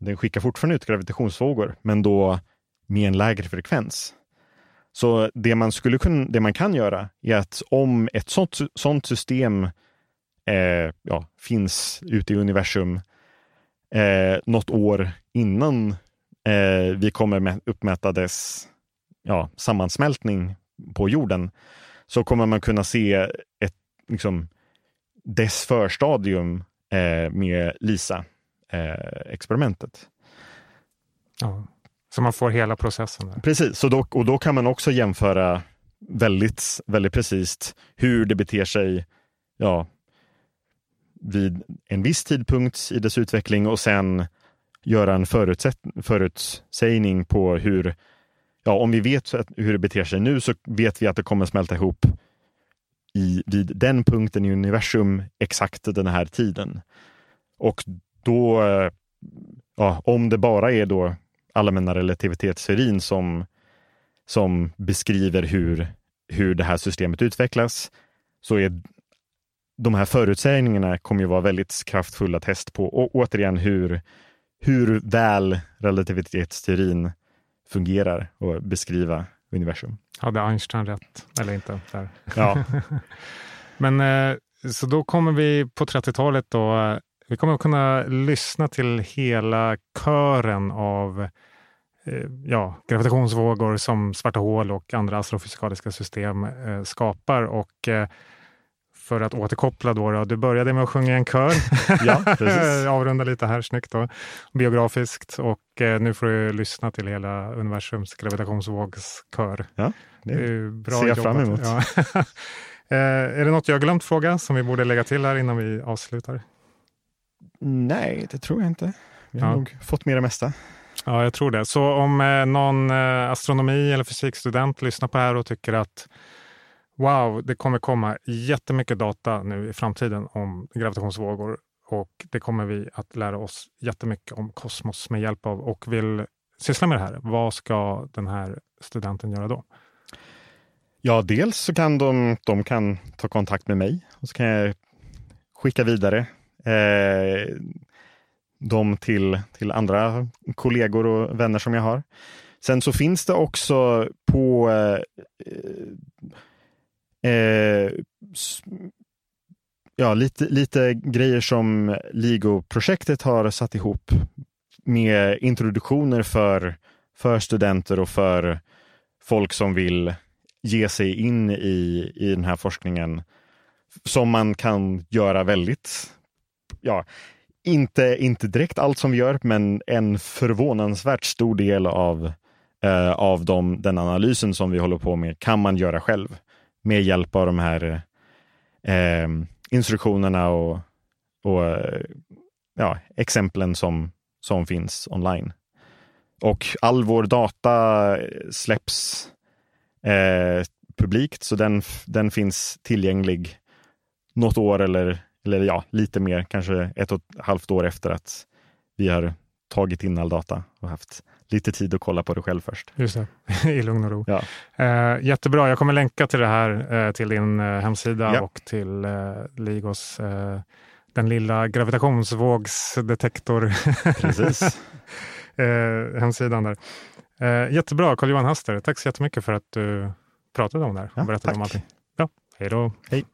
Speaker 2: Den skickar fortfarande ut gravitationsvågor, men då med en lägre frekvens. Så det man, skulle kunna, det man kan göra är att om ett sånt, sånt system eh, ja, finns ute i universum eh, något år innan eh, vi kommer uppmäta dess ja, sammansmältning på jorden så kommer man kunna se ett, liksom, dess förstadium eh, med LISA-experimentet. Eh,
Speaker 1: ja. Så man får hela processen? Där.
Speaker 2: Precis, så då, och då kan man också jämföra väldigt, väldigt precis hur det beter sig ja, vid en viss tidpunkt i dess utveckling och sen göra en förutsägning på hur, ja, om vi vet hur det beter sig nu så vet vi att det kommer smälta ihop i, vid den punkten i universum exakt den här tiden. Och då, eh, ja, om det bara är då allmänna relativitetsteorin som, som beskriver hur, hur det här systemet utvecklas, så är de här förutsägningarna kommer ju vara väldigt kraftfulla test på och återigen hur, hur väl relativitetsteorin fungerar och beskriva universum.
Speaker 1: Hade Einstein rätt eller inte? Där.
Speaker 2: Ja.
Speaker 1: Men eh, så då kommer vi på 30-talet då vi kommer att kunna lyssna till hela kören av eh, ja, gravitationsvågor som svarta hål och andra astrofysikaliska system eh, skapar. Och eh, för att återkoppla då, då, du började med att sjunga en kör.
Speaker 2: ja,
Speaker 1: Avrunda lite här snyggt då, biografiskt. Och nu får du lyssna till hela universums gravitationsvågskör.
Speaker 2: Ja, det, det bra ser jag jobbat. fram emot. Ja.
Speaker 1: är det något jag glömt fråga som vi borde lägga till här innan vi avslutar?
Speaker 2: Nej, det tror jag inte. Vi har ja. nog fått med det mesta.
Speaker 1: Ja, jag tror det. Så om eh, någon eh, astronomi eller fysikstudent lyssnar på det här och tycker att wow, det kommer komma jättemycket data nu i framtiden om gravitationsvågor och det kommer vi att lära oss jättemycket om kosmos med hjälp av och vill syssla med det här. Vad ska den här studenten göra då?
Speaker 2: Ja, dels så kan de, de kan ta kontakt med mig och så kan jag skicka vidare eh, dem till, till andra kollegor och vänner som jag har. Sen så finns det också på eh, eh, ja, lite, lite grejer som LIGO-projektet har satt ihop med introduktioner för, för studenter och för folk som vill ge sig in i, i den här forskningen som man kan göra väldigt ja, inte, inte direkt allt som vi gör, men en förvånansvärt stor del av eh, av de, den analysen som vi håller på med kan man göra själv med hjälp av de här eh, instruktionerna och, och eh, ja, exemplen som, som finns online. Och all vår data eh, släpps eh, publikt, så den, den finns tillgänglig något år eller, eller ja, lite mer, kanske ett och ett halvt år efter att vi har tagit in all data och haft lite tid att kolla på det själv först.
Speaker 1: Just det, i lugn och ro.
Speaker 2: Ja.
Speaker 1: Eh, jättebra, jag kommer länka till det här eh, till din eh, hemsida ja. och till eh, Ligos eh, den lilla gravitationsvågsdetektor eh, hemsidan där. Jättebra, Carl-Johan Haster. Tack så jättemycket för att du pratade om det här och ja, berättade tack. om allting. Ja, hej då.
Speaker 2: Hej.